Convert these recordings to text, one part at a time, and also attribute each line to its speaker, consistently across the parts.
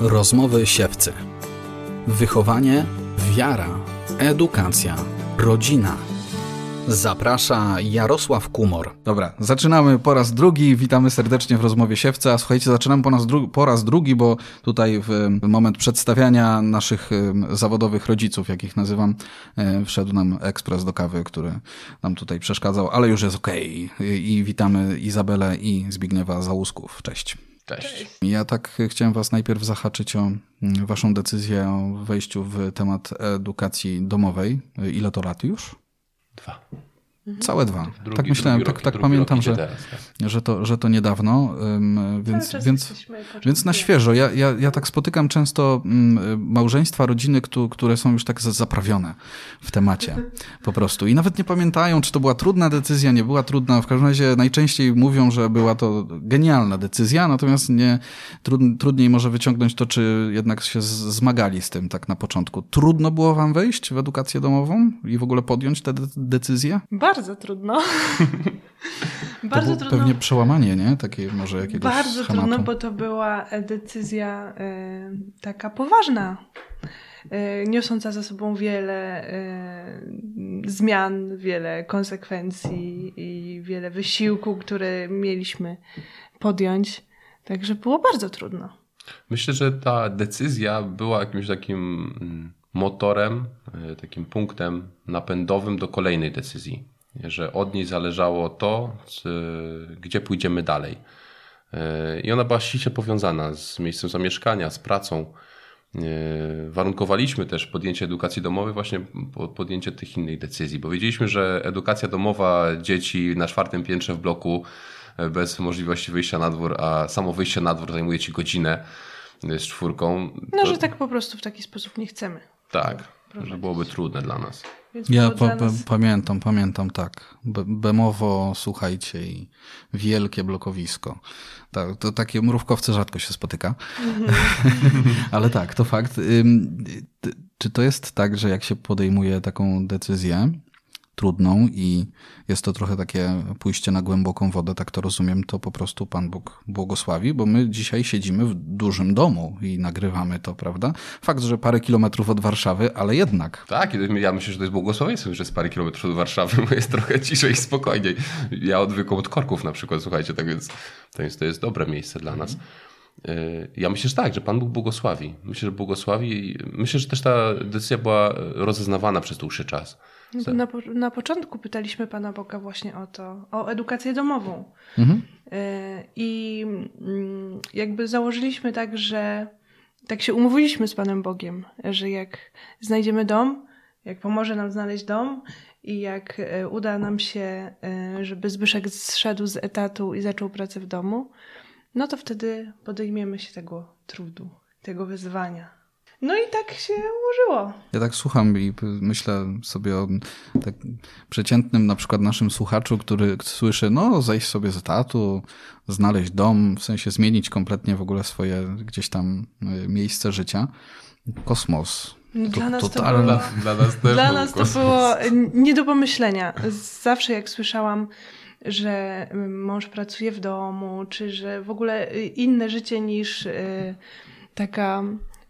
Speaker 1: Rozmowy siewcy. Wychowanie, wiara, edukacja, rodzina. Zaprasza Jarosław Kumor.
Speaker 2: Dobra, zaczynamy po raz drugi. Witamy serdecznie w rozmowie siewca. Słuchajcie, zaczynamy po raz, dru- po raz drugi, bo tutaj w moment przedstawiania naszych zawodowych rodziców, jakich nazywam, wszedł nam ekspres do kawy, który nam tutaj przeszkadzał, ale już jest okej. Okay. I witamy Izabelę i Zbigniewa Załusków. Cześć.
Speaker 3: Cześć.
Speaker 2: Ja tak chciałem Was najpierw zahaczyć o mm, Waszą decyzję o wejściu w temat edukacji domowej. Ile to lat już?
Speaker 3: Dwa.
Speaker 2: Całe dwa.
Speaker 3: Drugi,
Speaker 2: tak myślałem,
Speaker 3: drugi
Speaker 2: tak,
Speaker 3: rok,
Speaker 2: tak pamiętam, że,
Speaker 3: teraz, tak.
Speaker 2: że, to, że to niedawno, um, więc, więc, więc na świeżo. Ja, ja, ja tak spotykam często um, małżeństwa, rodziny, które są już tak zaprawione w temacie po prostu. I nawet nie pamiętają, czy to była trudna decyzja, nie była trudna. W każdym razie najczęściej mówią, że była to genialna decyzja, natomiast nie, trud, trudniej może wyciągnąć to, czy jednak się zmagali z tym tak na początku. Trudno było wam wejść w edukację domową i w ogóle podjąć tę decyzję?
Speaker 4: Bardzo trudno.
Speaker 2: Bardzo to trudno. Pewnie przełamanie, nie? Takie może jakiegoś
Speaker 4: Bardzo
Speaker 2: schematu.
Speaker 4: trudno, bo to była decyzja y, taka poważna, y, niosąca za sobą wiele y, zmian, wiele konsekwencji i wiele wysiłku, które mieliśmy podjąć. Także było bardzo trudno.
Speaker 3: Myślę, że ta decyzja była jakimś takim motorem, takim punktem napędowym do kolejnej decyzji że od niej zależało to, gdzie pójdziemy dalej. E, I ona była ściśle powiązana z miejscem zamieszkania, z pracą. E, warunkowaliśmy też podjęcie edukacji domowej właśnie podjęcie tych innych decyzji, bo wiedzieliśmy, że edukacja domowa dzieci na czwartym piętrze w bloku e, bez możliwości wyjścia na dwór, a samo wyjście na dwór zajmuje ci godzinę z czwórką.
Speaker 4: No, to... że tak po prostu w taki sposób nie chcemy.
Speaker 3: Tak, że byłoby trudne dla nas.
Speaker 2: Więc ja pa, nas... pamiętam, pamiętam, tak. Bemowo, słuchajcie, i wielkie blokowisko. Tak, to takie mrówkowce rzadko się spotyka. Ale tak, to fakt. Czy to jest tak, że jak się podejmuje taką decyzję, trudną i jest to trochę takie pójście na głęboką wodę, tak to rozumiem, to po prostu Pan Bóg błogosławi, bo my dzisiaj siedzimy w dużym domu i nagrywamy to, prawda? Fakt, że parę kilometrów od Warszawy, ale jednak.
Speaker 3: Tak, ja myślę, że to jest błogosławieństwo, że jest parę kilometrów od Warszawy, bo jest trochę ciszej i spokojniej. Ja odwykłem od korków na przykład, słuchajcie, tak więc to jest, dobre miejsce dla nas. Y, ja myślę, że tak, że Pan Bóg błogosławi. Myślę, że błogosławi. Myślę, że też ta decyzja była rozeznawana przez dłuższy czas.
Speaker 4: No na, na początku pytaliśmy Pana Boga właśnie o to, o edukację domową. Mhm. Y, I mm, jakby założyliśmy tak, że tak się umówiliśmy z Panem Bogiem, że jak znajdziemy dom, jak pomoże nam znaleźć dom i jak y, uda nam się, żeby Zbyszek zszedł z etatu i zaczął pracę w domu, no to wtedy podejmiemy się tego trudu, tego wyzwania. No i tak się ułożyło.
Speaker 2: Ja tak słucham i myślę sobie o tak przeciętnym na przykład naszym słuchaczu, który słyszy, no zejść sobie z etatu, znaleźć dom, w sensie zmienić kompletnie w ogóle swoje gdzieś tam y, miejsce życia. Kosmos.
Speaker 4: No dla, nas to było, dla, dla nas, dla nas to było nie do pomyślenia. Zawsze jak słyszałam że mąż pracuje w domu, czy że w ogóle inne życie niż taka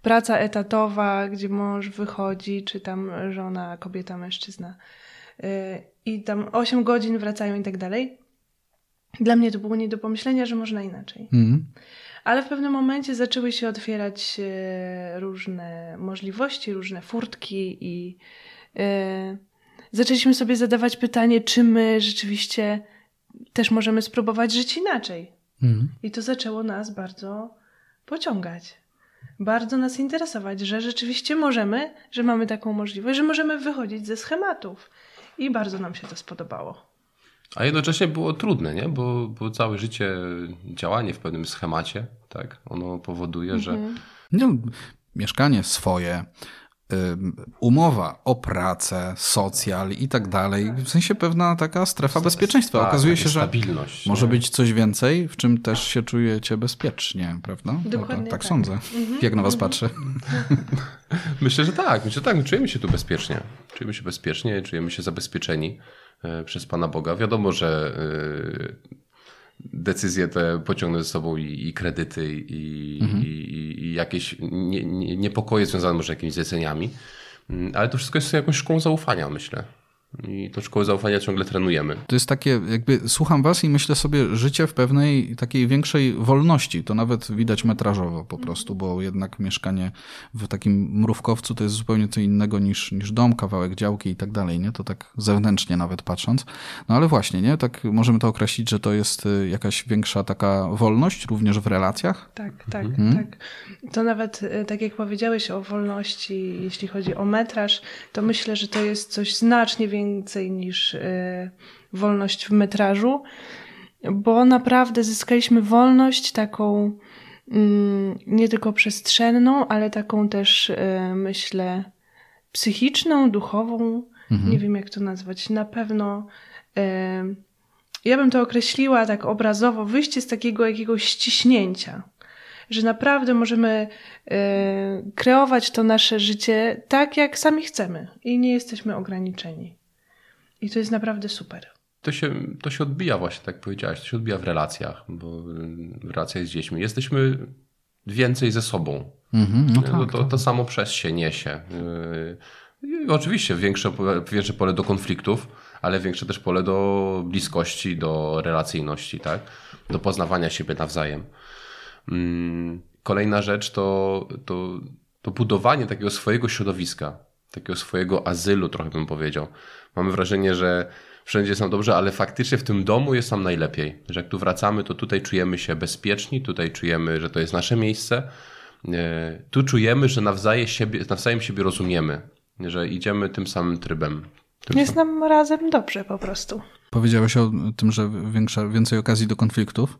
Speaker 4: praca etatowa, gdzie mąż wychodzi, czy tam żona, kobieta, mężczyzna y, i tam 8 godzin wracają i tak dalej. Dla mnie to było nie do pomyślenia, że można inaczej. Mm. Ale w pewnym momencie zaczęły się otwierać różne możliwości, różne furtki i zaczęliśmy sobie zadawać pytanie, czy my rzeczywiście też możemy spróbować żyć inaczej. Mhm. I to zaczęło nas bardzo pociągać. Bardzo nas interesować, że rzeczywiście możemy, że mamy taką możliwość, że możemy wychodzić ze schematów. I bardzo nam się to spodobało.
Speaker 3: A jednocześnie było trudne, nie? Bo, bo całe życie działanie w pewnym schemacie, tak? Ono powoduje, mhm. że.
Speaker 2: No, mieszkanie swoje, umowa o pracę, socjal i tak dalej. W sensie pewna taka strefa bezpieczeństwa. Tak, Okazuje się, że może być coś więcej, w czym też się czujecie bezpiecznie, prawda?
Speaker 4: Dokładnie
Speaker 2: no
Speaker 4: tak,
Speaker 2: tak, sądzę. Mhm. Jak na was patrzę.
Speaker 3: Myślę, że tak. Myślę, że tak. Czujemy się tu bezpiecznie. Czujemy się bezpiecznie, czujemy się zabezpieczeni e, przez Pana Boga. Wiadomo, że decyzje te pociągnąć ze sobą i, i kredyty, i, mhm. i, i jakieś nie, nie, niepokoje związane może z jakimiś zleceniami. Mm, ale to wszystko jest jakąś szkołą zaufania, myślę. I tą szkołę zaufania ciągle trenujemy.
Speaker 2: To jest takie, jakby słucham was i myślę sobie, życie w pewnej takiej większej wolności. To nawet widać metrażowo po prostu, bo jednak mieszkanie w takim mrówkowcu to jest zupełnie co innego niż, niż dom, kawałek działki i tak dalej, nie? To tak zewnętrznie nawet patrząc. No ale właśnie, nie? Tak możemy to określić, że to jest y, jakaś większa taka wolność również w relacjach?
Speaker 4: Tak, tak, mhm. tak. To nawet, y, tak jak powiedziałeś o wolności, jeśli chodzi o metraż, to myślę, że to jest coś znacznie większego więcej niż e, wolność w metrażu, bo naprawdę zyskaliśmy wolność taką mm, nie tylko przestrzenną, ale taką też e, myślę psychiczną, duchową. Mhm. Nie wiem jak to nazwać. Na pewno e, ja bym to określiła tak obrazowo, wyjście z takiego jakiegoś ściśnięcia że naprawdę możemy kreować to nasze życie tak, jak sami chcemy i nie jesteśmy ograniczeni. I to jest naprawdę super.
Speaker 3: To się, to się odbija właśnie, tak jak powiedziałaś, to się odbija w relacjach, bo w relacjach z dziećmi. Jesteśmy więcej ze sobą. Mm-hmm, no tak, to, to, tak. to, samo przez się niesie. Yy, oczywiście większe, większe pole do konfliktów, ale większe też pole do bliskości, do relacyjności, tak? do poznawania siebie nawzajem. Yy, kolejna rzecz to, to, to budowanie takiego swojego środowiska, takiego swojego azylu, trochę bym powiedział. Mamy wrażenie, że wszędzie jest nam dobrze, ale faktycznie w tym domu jest nam najlepiej. Że jak tu wracamy, to tutaj czujemy się bezpieczni, tutaj czujemy, że to jest nasze miejsce. E, tu czujemy, że nawzajem siebie, nawzajem siebie rozumiemy, że idziemy tym samym trybem. Tym
Speaker 4: jest sam... nam razem dobrze po prostu.
Speaker 2: Powiedziałeś o tym, że większa, więcej okazji do konfliktów.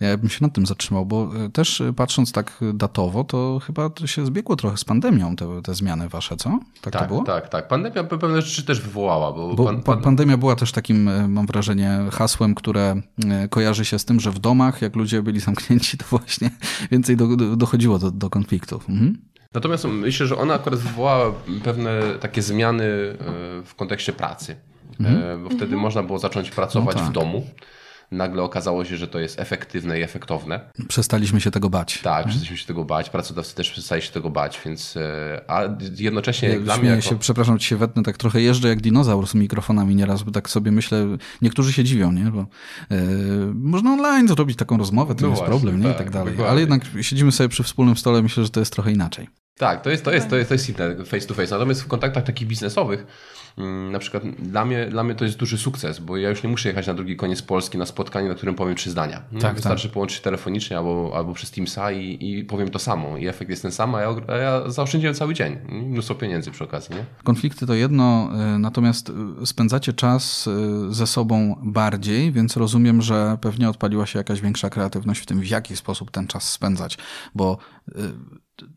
Speaker 2: Ja bym się nad tym zatrzymał, bo e, też e, patrząc tak datowo, to chyba się zbiegło trochę z pandemią te, te zmiany wasze, co?
Speaker 3: Tak, tak to było? Tak, tak. Pandemia pewne rzeczy też wywołała. Bo,
Speaker 2: bo pan, pan... pandemia była też takim, e, mam wrażenie, hasłem, które kojarzy się z tym, że w domach, jak ludzie byli zamknięci, to właśnie więcej do, do, dochodziło do, do konfliktów. Mhm.
Speaker 3: Natomiast myślę, że ona akurat wywołała pewne takie zmiany w kontekście pracy. Mhm. bo wtedy mhm. można było zacząć pracować no tak. w domu. Nagle okazało się, że to jest efektywne i efektowne.
Speaker 2: Przestaliśmy się tego bać.
Speaker 3: Tak, mhm. przestaliśmy się tego bać. Pracodawcy też przestali się tego bać, więc. E, a jednocześnie dla mnie. Jako...
Speaker 2: się, przepraszam, ci się wetnę, tak trochę jeżdżę jak dinozaur z mikrofonami nieraz, bo tak sobie myślę, niektórzy się dziwią, nie? Bo e, można online zrobić taką rozmowę, to no jest właśnie, problem, nie? Tak, I tak dalej. Dokładnie. Ale jednak siedzimy sobie przy wspólnym stole, myślę, że to jest trochę inaczej.
Speaker 3: Tak, to jest, to jest, to jest, to jest inne face to face. Natomiast w kontaktach takich biznesowych na przykład dla mnie, dla mnie to jest duży sukces, bo ja już nie muszę jechać na drugi koniec Polski na spotkanie, na którym powiem trzy zdania. Tak, Wystarczy tak. połączyć telefonicznie albo, albo przez Teamsa i, i powiem to samo. I efekt jest ten sam, a ja, a ja zaoszczędziłem cały dzień. Mnóstwo pieniędzy przy okazji. Nie?
Speaker 2: Konflikty to jedno, y, natomiast y, spędzacie czas y, ze sobą bardziej, więc rozumiem, że pewnie odpaliła się jakaś większa kreatywność w tym, w jaki sposób ten czas spędzać, bo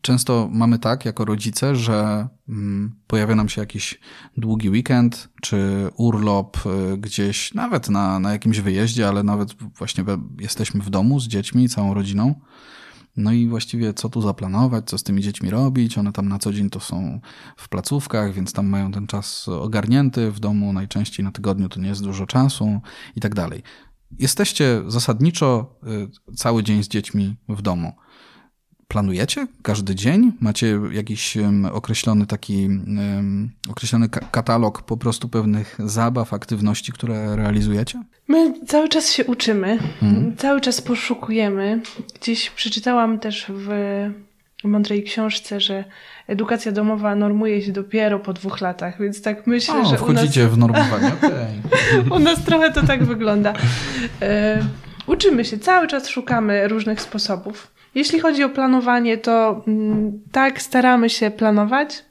Speaker 2: często mamy tak jako rodzice, że mm, pojawia nam się jakiś długi weekend czy urlop y, gdzieś, nawet na, na jakimś wyjeździe, ale nawet właśnie jesteśmy w domu z dziećmi, całą rodziną. No i właściwie co tu zaplanować, co z tymi dziećmi robić? One tam na co dzień to są w placówkach, więc tam mają ten czas ogarnięty. W domu najczęściej na tygodniu to nie jest dużo czasu i tak dalej. Jesteście zasadniczo y, cały dzień z dziećmi w domu planujecie każdy dzień? Macie jakiś określony taki określony katalog po prostu pewnych zabaw, aktywności, które realizujecie?
Speaker 4: My cały czas się uczymy, mhm. cały czas poszukujemy. Gdzieś przeczytałam też w mądrej książce, że edukacja domowa normuje się dopiero po dwóch latach, więc tak myślę, o, że
Speaker 2: wchodzicie u nas... w normowanie. Okay.
Speaker 4: u nas trochę to tak wygląda. E, uczymy się, cały czas szukamy różnych sposobów. Jeśli chodzi o planowanie, to mm, tak, staramy się planować.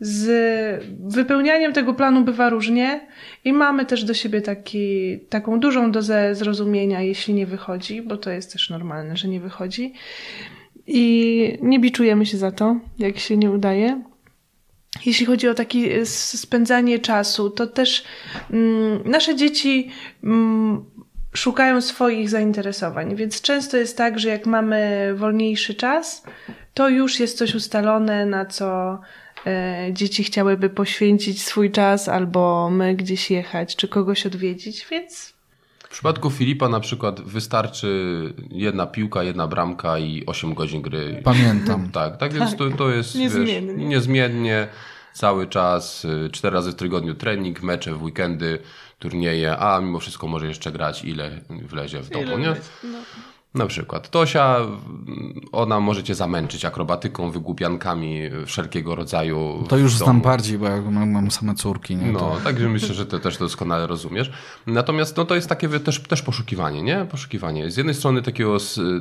Speaker 4: Z wypełnianiem tego planu bywa różnie i mamy też do siebie taki, taką dużą dozę zrozumienia, jeśli nie wychodzi, bo to jest też normalne, że nie wychodzi. I nie biczujemy się za to, jak się nie udaje. Jeśli chodzi o takie spędzanie czasu, to też mm, nasze dzieci mm, szukają swoich zainteresowań, więc często jest tak, że jak mamy wolniejszy czas, to już jest coś ustalone, na co e, dzieci chciałyby poświęcić swój czas, albo my gdzieś jechać, czy kogoś odwiedzić, więc
Speaker 3: W przypadku Filipa na przykład wystarczy jedna piłka, jedna bramka i 8 godzin gry.
Speaker 2: Pamiętam.
Speaker 3: Tak, tak więc to, to jest
Speaker 4: Niezmiennie.
Speaker 3: Wiesz, niezmiennie cały czas, y, cztery razy w tygodniu trening, mecze w weekendy, turnieje, a mimo wszystko może jeszcze grać ile wlezie w domu, nie?
Speaker 4: No.
Speaker 3: Na przykład Tosia, ona może cię zamęczyć akrobatyką, wygłupiankami wszelkiego rodzaju.
Speaker 2: To już znam bardziej, bo ja mam, same córki. Nie?
Speaker 3: No,
Speaker 2: To...
Speaker 3: także myślę, że ty też doskonale rozumiesz. Natomiast no, to jest takie też, też poszukiwanie, nie? Poszukiwanie. Z jednej strony takiego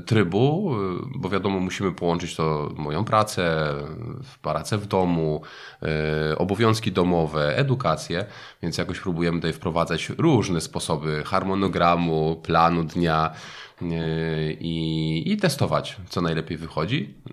Speaker 3: trybu, y, bo wiadomo, musimy połączyć to moją pracę, pracę w domu, y, obowiązki domowe, edukację, więc jakoś próbujemy tutaj wprowadzać różne sposoby harmonogramu, planu dnia i, i testować, co najlepiej wychodzi, y,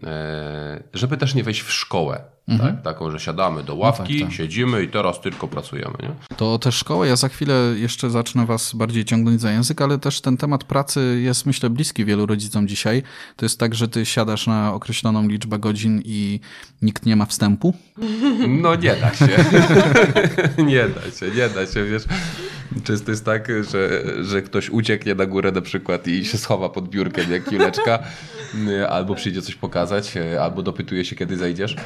Speaker 3: żeby też nie wejść w szkołę. Tak? Taką, że siadamy do ławki,
Speaker 2: tak, tak.
Speaker 3: siedzimy i teraz tylko pracujemy. Nie?
Speaker 2: To też szkoła, ja za chwilę jeszcze zacznę was bardziej ciągnąć za język, ale też ten temat pracy jest myślę bliski wielu rodzicom dzisiaj. To jest tak, że ty siadasz na określoną liczbę godzin i nikt nie ma wstępu?
Speaker 3: No nie da się. nie da się, nie da się, wiesz. Często jest tak, że, że ktoś ucieknie na górę na przykład i się schowa pod biurkiem jak kiuleczka, albo przyjdzie coś pokazać, albo dopytuje się, kiedy zejdziesz.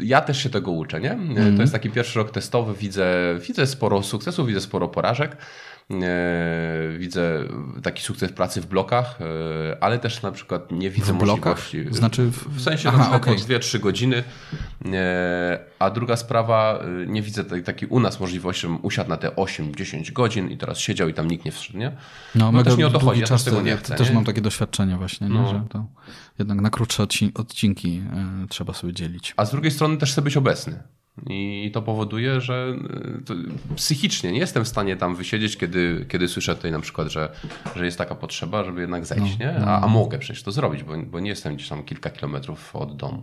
Speaker 3: Ja też się tego uczę, nie? To jest taki pierwszy rok testowy, widzę, widzę sporo sukcesów, widzę sporo porażek. E, Widzę taki sukces pracy w blokach, e, ale też na przykład nie widzę
Speaker 2: W blokach?
Speaker 3: możliwości.
Speaker 2: Znaczy w-
Speaker 3: w sensie
Speaker 2: Aha,
Speaker 3: na przykład
Speaker 2: okej.
Speaker 3: po 2-3 godziny. E, A druga sprawa, nie widzę tej, takiej u nas możliwości, żebym usiadł na te 8-10 godzin i teraz siedział i tam nikt nie wszedł, nie? No,
Speaker 2: mega
Speaker 3: też nie o to chodzi, ja
Speaker 2: czas,
Speaker 3: tego nie
Speaker 2: ja
Speaker 3: chcę.
Speaker 2: też
Speaker 3: nie?
Speaker 2: mam takie doświadczenie właśnie, nie?
Speaker 3: No.
Speaker 2: że to jednak na krótsze odci- odcinki e, trzeba sobie dzielić.
Speaker 3: A z drugiej strony też chcę być obecny. I to powoduje, że y, psychicznie nie jestem w stanie tam wysiedzieć, kiedy, kiedy słyszę tutaj na przykład, że, że jest taka potrzeba, żeby jednak zejść, nie? A, a mogę przecież to zrobić, bo, bo nie jestem gdzieś tam kilka kilometrów od domu.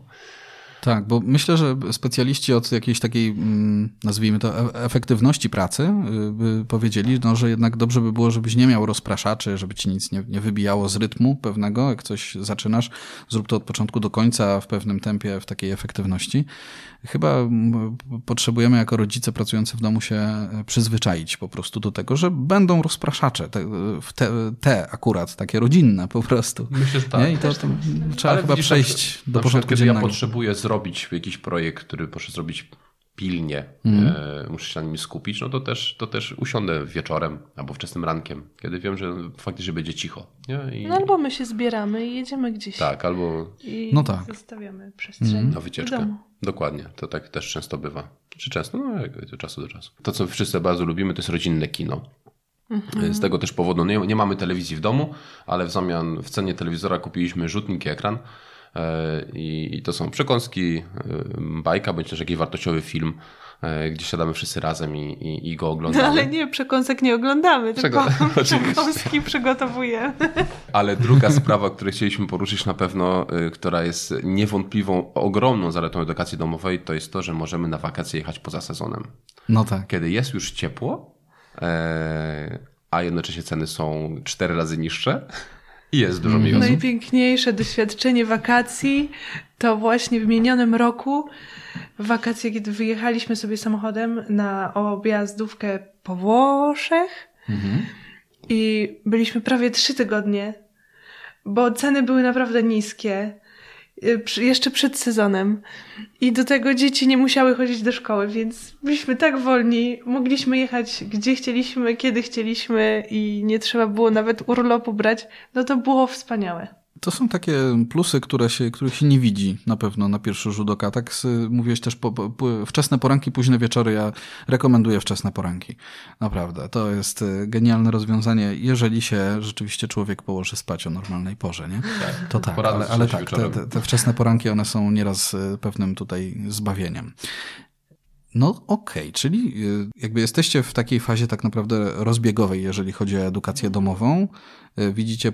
Speaker 2: Tak, bo myślę, że specjaliści od jakiejś takiej, mm, nazwijmy to, e- efektywności pracy y, by powiedzieli, no, że jednak dobrze by było, żebyś nie miał rozpraszaczy, żeby ci nic nie, nie wybijało z rytmu pewnego. Jak coś zaczynasz, zrób to od początku do końca w pewnym tempie, w takiej efektywności. Chyba potrzebujemy jako rodzice pracujący w domu się e, przyzwyczaić po prostu do tego, że będą rozpraszacze, te, w te, te akurat, takie rodzinne po prostu.
Speaker 3: Myślę, że tak.
Speaker 2: Nie? I to, to trzeba
Speaker 3: Ale
Speaker 2: chyba
Speaker 3: widzisz,
Speaker 2: przejść do porządku dziennego.
Speaker 3: ja potrzebuję zrobić jakiś projekt, który muszę zrobić pilnie,
Speaker 2: Mhm.
Speaker 3: e, muszę się na nim skupić, no to też, to też usiądę wieczorem albo wczesnym rankiem, kiedy wiem, że faktycznie będzie cicho. Nie? I,
Speaker 4: No albo my się zbieramy i jedziemy gdzieś.
Speaker 3: Tak, albo
Speaker 4: I
Speaker 2: No tak.
Speaker 4: zostawiamy przestrzeń
Speaker 3: na
Speaker 4: w
Speaker 3: wycieczkę. Dokładnie, to tak też często bywa. Czy często? No, jak- od czasu do czasu. To, co wszyscy bardzo lubimy, to jest rodzinne kino.
Speaker 4: Mhm.
Speaker 3: Z tego też powodu nie, nie mamy telewizji w domu, ale w zamian w cenie telewizora kupiliśmy rzutnik i ekran. E, I, to są przekąski, e, bajka, bądź też jakiś wartościowy film, e, gdzie siadamy wszyscy razem i, i, i go
Speaker 4: No
Speaker 3: oglądamy.
Speaker 4: ale nie, przekąsek nie oglądamy, tylko
Speaker 3: Przego- oczywiście.
Speaker 4: przekąski przygotowujemy.
Speaker 3: Ale druga sprawa, którą chcieliśmy poruszyć na pewno, która jest niewątpliwą, ogromną zaletą edukacji domowej, to jest to, że możemy na wakacje jechać poza sezonem.
Speaker 2: No tak.
Speaker 3: Kiedy jest już ciepło, a jednocześnie ceny są cztery razy niższe i jest dużo mniej osób.
Speaker 4: Najpiękniejsze doświadczenie wakacji to właśnie w minionym roku wakacje, kiedy wyjechaliśmy sobie samochodem na objazdówkę po Włoszech i byliśmy prawie trzy tygodnie, bo ceny były naprawdę niskie. Y, Jeszcze przed sezonem. I do tego dzieci nie musiały chodzić do szkoły, więc byliśmy tak wolni. Mogliśmy jechać gdzie chcieliśmy, kiedy chcieliśmy i nie trzeba było nawet urlopu brać. No to było wspaniałe.
Speaker 2: To są takie plusy, które się, których się nie widzi na pewno na pierwszy rzut oka. Tak mówiłeś też po, po, wczesne poranki, późne wieczory. Ja rekomenduję wczesne poranki. Naprawdę. To jest y, genialne rozwiązanie, jeżeli się rzeczywiście człowiek położy spać o normalnej porze, nie? To tak, ale, ale tak, te, te, te wczesne poranki, one są nieraz y, pewnym tutaj zbawieniem. No okej, czyli y, jakby jesteście w takiej fazie tak naprawdę rozbiegowej, jeżeli chodzi o edukację domową. Widzicie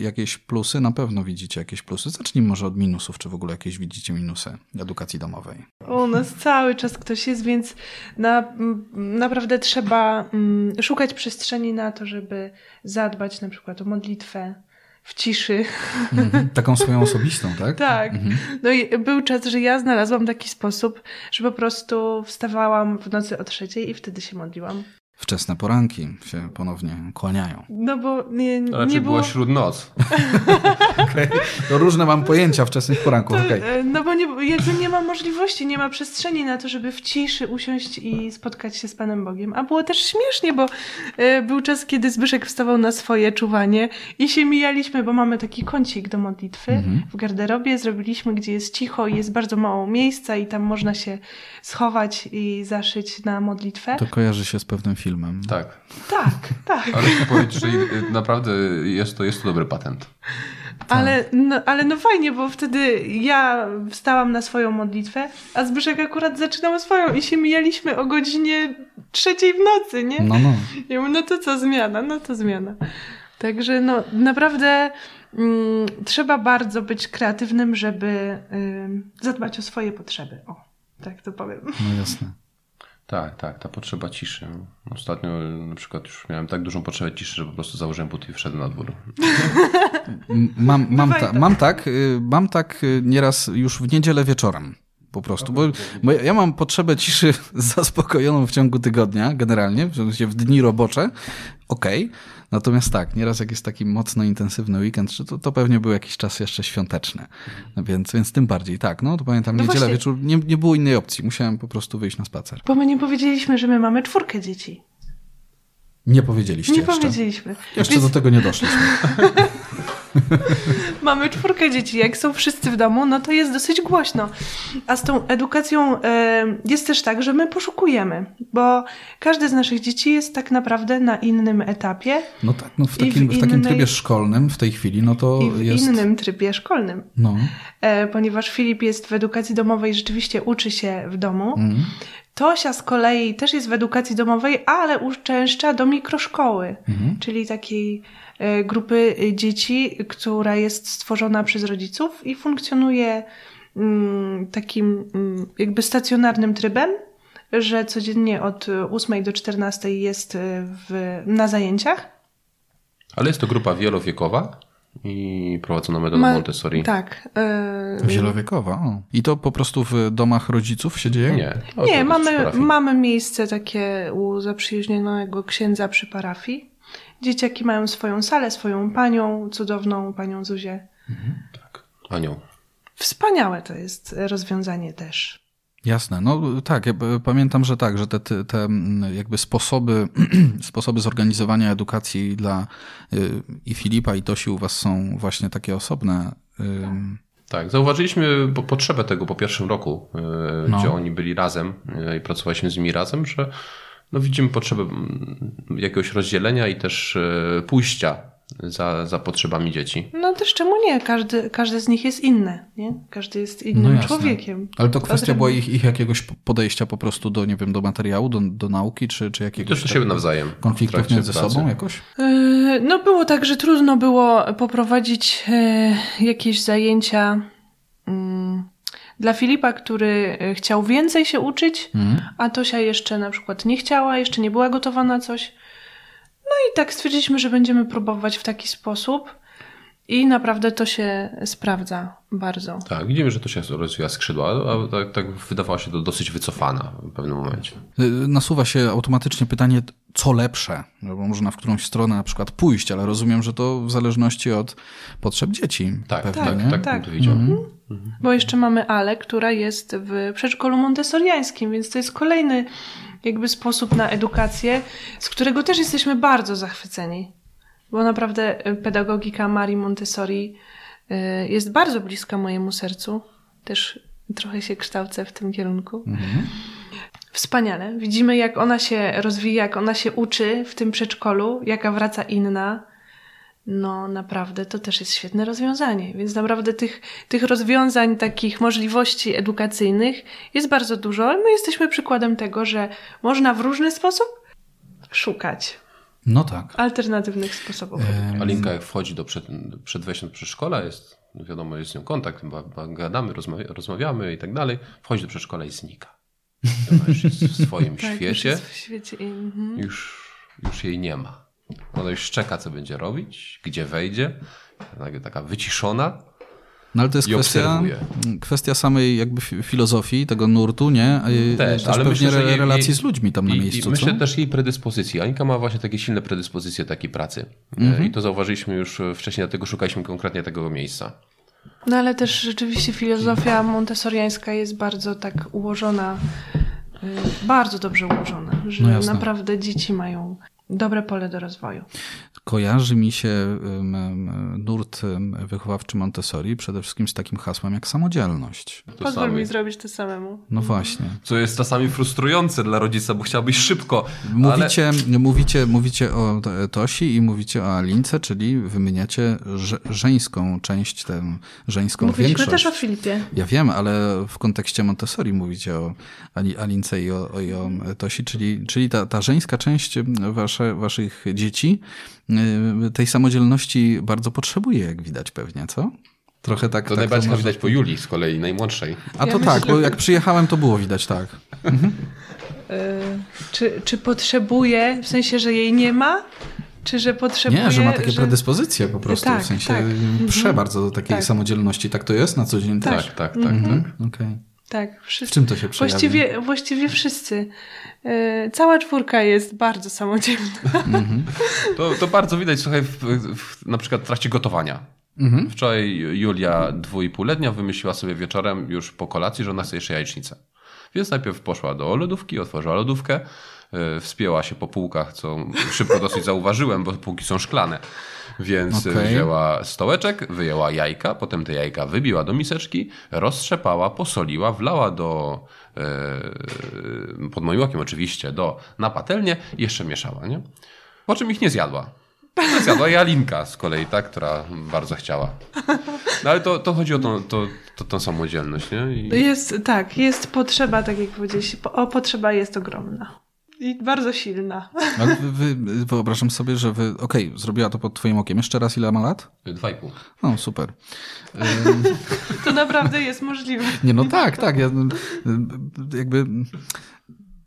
Speaker 2: jakieś plusy? Na pewno widzicie jakieś plusy. Zacznijmy może od minusów, czy w ogóle jakieś widzicie minusy edukacji domowej.
Speaker 4: U nas cały czas ktoś jest, więc na, m, naprawdę trzeba mm, szukać przestrzeni na to, żeby zadbać na przykład o modlitwę w ciszy.
Speaker 2: Mhm. Taką swoją osobistą, tak?
Speaker 4: Tak. No i był czas, że ja znalazłam taki sposób, że po prostu wstawałam w nocy o trzeciej i wtedy się modliłam.
Speaker 2: Wczesne poranki się ponownie kłaniają.
Speaker 4: No bo nie, nie
Speaker 3: Raczej
Speaker 4: było...
Speaker 3: była śródnoc.
Speaker 2: okay. To różne mam pojęcia wczesnych poranków. To, okay.
Speaker 4: No bo nie, jakby nie ma możliwości, nie ma przestrzeni na to, żeby w ciszy usiąść i spotkać się z Panem Bogiem. A było też śmiesznie, bo y, był czas, kiedy Zbyszek wstawał na swoje czuwanie i się mijaliśmy, bo mamy taki kącik do modlitwy mhm. w garderobie. Zrobiliśmy, gdzie jest cicho i jest bardzo mało miejsca i tam można się schować i zaszyć na modlitwę.
Speaker 2: To kojarzy się z pewnym filmem.
Speaker 3: Tak.
Speaker 4: Tak, tak.
Speaker 3: Ale chcę powiedzieć, że naprawdę jest to, jest to dobry patent.
Speaker 4: Ale, no, ale no fajnie, bo wtedy ja wstałam na swoją modlitwę, a Zbyszek akurat zaczynał swoją i się mijaliśmy o godzinie trzeciej w nocy, nie?
Speaker 2: No, no.
Speaker 4: I mówię, no to co, zmiana, no to zmiana. Także no naprawdę mm, trzeba bardzo być kreatywnym, żeby y, zadbać o swoje potrzeby. O, tak to powiem.
Speaker 2: No jasne.
Speaker 3: Tak, tak, ta potrzeba ciszy. Ostatnio na przykład już miałem tak dużą potrzebę ciszy, że po prostu założyłem buty i wszedłem na dwór.
Speaker 2: mam, mam, ta, mam tak, y, mam tak y, nieraz już w niedzielę wieczorem. Po prostu, bo, bo ja mam potrzebę ciszy zaspokojoną w ciągu tygodnia, generalnie, w sensie w dni robocze, okej, okay. Natomiast tak, nieraz jak jest taki mocno intensywny weekend, to, to pewnie był jakiś czas jeszcze świąteczny. No więc, więc tym bardziej tak. No to pamiętam, no niedziela właśnie. wieczór, nie, nie było innej opcji. Musiałem po prostu wyjść na spacer.
Speaker 4: Bo my nie powiedzieliśmy, że my mamy czwórkę dzieci.
Speaker 2: Nie powiedzieliście
Speaker 4: nie
Speaker 2: jeszcze.
Speaker 4: Nie powiedzieliśmy.
Speaker 2: Jeszcze Więc... do tego nie doszliśmy.
Speaker 4: Mamy czwórkę dzieci. Jak są wszyscy w domu, no to jest dosyć głośno. A z tą edukacją jest też tak, że my poszukujemy, bo każde z naszych dzieci jest tak naprawdę na innym etapie.
Speaker 2: No tak, no w takim, w, w takim trybie szkolnym w tej chwili, no to
Speaker 4: i w
Speaker 2: jest...
Speaker 4: innym trybie szkolnym.
Speaker 2: No.
Speaker 4: E, ponieważ Filip jest w edukacji domowej, rzeczywiście uczy się w domu. Mm. Tosia z kolei też jest w edukacji domowej, ale uczęszcza do mikroszkoły, mhm. czyli takiej grupy e, dzieci, która jest stworzona przez rodziców i funkcjonuje mm, takim mm, jakby stacjonarnym trybem, że codziennie od 8 do 14 jest e, w, na zajęciach.
Speaker 3: Ale jest to grupa wielowiekowa? I prowadzona metodą Ma, Montessori.
Speaker 4: Tak.
Speaker 2: Yy... Wielowiekowa. O. I to po prostu w domach rodziców się dzieje?
Speaker 3: Nie.
Speaker 4: Nie, mamy, mamy miejsce takie u zaprzyjaźnionego księdza przy parafii. Dzieciaki mają swoją salę, swoją panią, cudowną panią Zuzię.
Speaker 3: Mhm. Tak, Anią.
Speaker 4: Wspaniałe to jest rozwiązanie też.
Speaker 2: Jasne, no tak, ja pamiętam, że tak, że te, te jakby sposoby, sposoby zorganizowania edukacji dla y, i Filipa i Tosi u was są właśnie takie osobne.
Speaker 3: Tak, zauważyliśmy potrzebę tego po pierwszym roku, y, no. gdzie oni byli razem y, i pracowaliśmy z nimi razem, że no widzimy potrzebę jakiegoś rozdzielenia i też pójścia za, za potrzebami dzieci.
Speaker 4: No też czemu nie? Każdy, każdy z nich jest inny, nie? Każdy jest innym no człowiekiem.
Speaker 2: Ale to kwestia była ich, ich jakiegoś podejścia po prostu do, nie wiem, do materiału, do, do nauki, czy, czy jakiegoś...
Speaker 3: Też siebie nawzajem.
Speaker 2: Konfliktów między pracy. sobą jakoś?
Speaker 4: Yy, no było tak, że trudno było poprowadzić yy, jakieś zajęcia yy, dla Filipa, który chciał więcej się uczyć, mhm. a Tosia jeszcze na przykład nie chciała, jeszcze nie była gotowa na coś. No i tak stwierdziliśmy, że będziemy próbować w taki sposób. I naprawdę to się sprawdza bardzo.
Speaker 3: Tak, widzimy, że to się rozwija skrzydła, a tak, tak wydawała się to dosyć wycofana w pewnym momencie.
Speaker 2: Y, nasuwa się automatycznie pytanie, co lepsze, no bo można w którąś stronę na przykład pójść, ale rozumiem, że to w zależności od potrzeb dzieci.
Speaker 3: Tak,
Speaker 2: pewnie,
Speaker 3: tak,
Speaker 2: nie?
Speaker 3: tak, tak. Mhm.
Speaker 4: Mhm. Bo jeszcze mamy Ale, która jest w przedszkolu montessoriańskim, więc to jest kolejny jakby sposób na edukację, z którego też jesteśmy bardzo zachwyceni. Bo naprawdę y, pedagogika Marii Montessori y, jest bardzo bliska mojemu sercu. Też trochę się kształcę w tym kierunku. Mhm. Wspaniale. Widzimy, jak ona się rozwija, jak ona się uczy w tym przedszkolu, jaka wraca inna no naprawdę to też jest świetne rozwiązanie. Więc naprawdę tych, tych rozwiązań, takich możliwości edukacyjnych jest bardzo dużo, ale my jesteśmy przykładem tego, że można w różny sposób szukać.
Speaker 2: No tak.
Speaker 4: Alternatywnych sposobów.
Speaker 3: Ehm. Alinka jak wchodzi do przed, przed wejściem do przedszkola, jest, no wiadomo, jest z nią kontakt, gadamy, rozmawia, rozmawiamy i tak dalej. Wchodzi do przedszkola i znika. Ona już jest w swoim tak, świecie. Już,
Speaker 4: w świecie. Mhm.
Speaker 3: Już, już jej nie ma. Ona już czeka, co będzie robić, gdzie wejdzie. Taka wyciszona.
Speaker 2: No ale to jest kwestia, kwestia samej jakby filozofii tego nurtu, nie? Też, też ale pewnie myślę, jej, relacji jej, z ludźmi tam na miejscu.
Speaker 3: I myślę co? też jej predyspozycji. Anika ma właśnie takie silne predyspozycje takiej pracy. Mhm. I to zauważyliśmy już wcześniej, dlatego szukaliśmy konkretnie tego miejsca.
Speaker 4: No ale też rzeczywiście filozofia montessoriańska jest bardzo tak ułożona, y, bardzo dobrze ułożona, że no naprawdę dzieci mają dobre pole do rozwoju.
Speaker 2: Kojarzy mi się nurt wychowawczy Montessori przede wszystkim z takim hasłem jak samodzielność.
Speaker 4: To Pozwól mi zrobić to samemu.
Speaker 2: No właśnie.
Speaker 3: Co jest czasami frustrujące dla rodzica, bo chciałbyś szybko.
Speaker 2: Mówicie, ale... mówicie, mówicie o Tosi i mówicie o Alince, czyli wymieniacie żeńską część, tę żeńską Mówiliśmy większość.
Speaker 4: też o Filipie.
Speaker 2: Ja wiem, ale w kontekście Montessori mówicie o Alince i o, i o Tosi, czyli, czyli ta, ta żeńska część wasze, waszych dzieci Y, tej samodzielności bardzo potrzebuje, jak widać pewnie, co?
Speaker 3: Trochę tak. To tak najbardziej to widać po Julii z kolei, najmłodszej.
Speaker 2: A ja to myślę, tak, bo jak przyjechałem, to było widać, tak. Mhm.
Speaker 4: Y, czy, czy potrzebuje, w sensie, że jej nie ma? Czy że potrzebuje...
Speaker 2: Nie, że ma takie że... predyspozycje po prostu, tak, w sensie tak. prze mhm. bardzo do takiej tak. samodzielności. Tak to jest na co dzień
Speaker 3: tak? Tak, tak, tak. Mhm.
Speaker 2: tak. Okay.
Speaker 4: Tak, wszyscy.
Speaker 2: W czym to się przejawia?
Speaker 4: Właściwie, właściwie wszyscy. Yy, cała czwórka jest bardzo samodzielna. Mhm.
Speaker 3: To, to bardzo widać, słuchaj, w, w, na przykład w trakcie gotowania. Mhm. Wczoraj Julia, dwójpółletnia, wymyśliła sobie wieczorem już po kolacji, że ona chce jeszcze jajecznicę. Więc najpierw poszła do lodówki, otworzyła lodówkę, yy, wspięła się po półkach, co szybko dosyć zauważyłem, bo półki są szklane. Więc okay. wzięła stołeczek, wyjęła jajka, potem te jajka wybiła do miseczki, roztrzepała, posoliła, wlała do yy, pod moim okiem oczywiście, do, na patelnię i jeszcze mieszała, nie? Po czym ich nie zjadła. Zjadła Jalinka z kolei, ta, która bardzo chciała. No ale to, to chodzi o tą, to, to, tą samodzielność, nie?
Speaker 4: I... Jest, tak, jest potrzeba, tak jak powiedzieliście, o, potrzeba jest ogromna. I bardzo silna.
Speaker 2: Ale wy, wyobrażam sobie, że wy. Okej, okay, zrobiła to pod Twoim okiem. Jeszcze raz, ile ma lat?
Speaker 3: Dwa i pół.
Speaker 2: No, super.
Speaker 4: to naprawdę jest możliwe.
Speaker 2: Nie, no tak, tak. Ja, jakby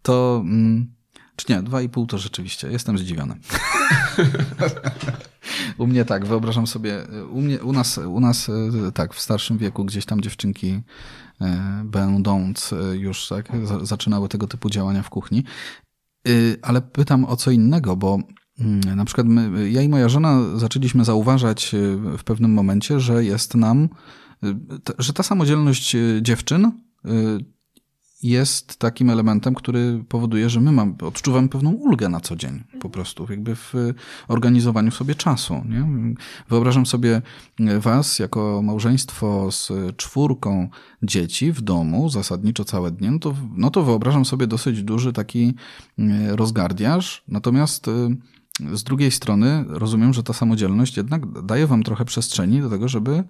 Speaker 2: to. Mm, czy nie, dwa i pół to rzeczywiście. Jestem zdziwiony. u mnie tak, wyobrażam sobie. U, mnie, u, nas, u nas tak, w starszym wieku gdzieś tam dziewczynki e, będąc e, już tak, zaczynały tego typu działania w kuchni. Y, ale pytam o co innego, bo mm, na przykład my, ja i moja żona zaczęliśmy zauważać y, w pewnym momencie, że jest nam, y, że ta samodzielność dziewczyn jest takim elementem, który powoduje, że my mam, odczuwamy pewną ulgę na co dzień, po prostu, jakby w organizowaniu sobie czasu. Nie? Wyobrażam sobie Was jako małżeństwo z czwórką dzieci w domu, zasadniczo całe dnie, no to, no to wyobrażam sobie dosyć duży taki rozgardiaż, natomiast z drugiej strony rozumiem, że ta samodzielność jednak daje wam trochę przestrzeni do tego, żeby, y,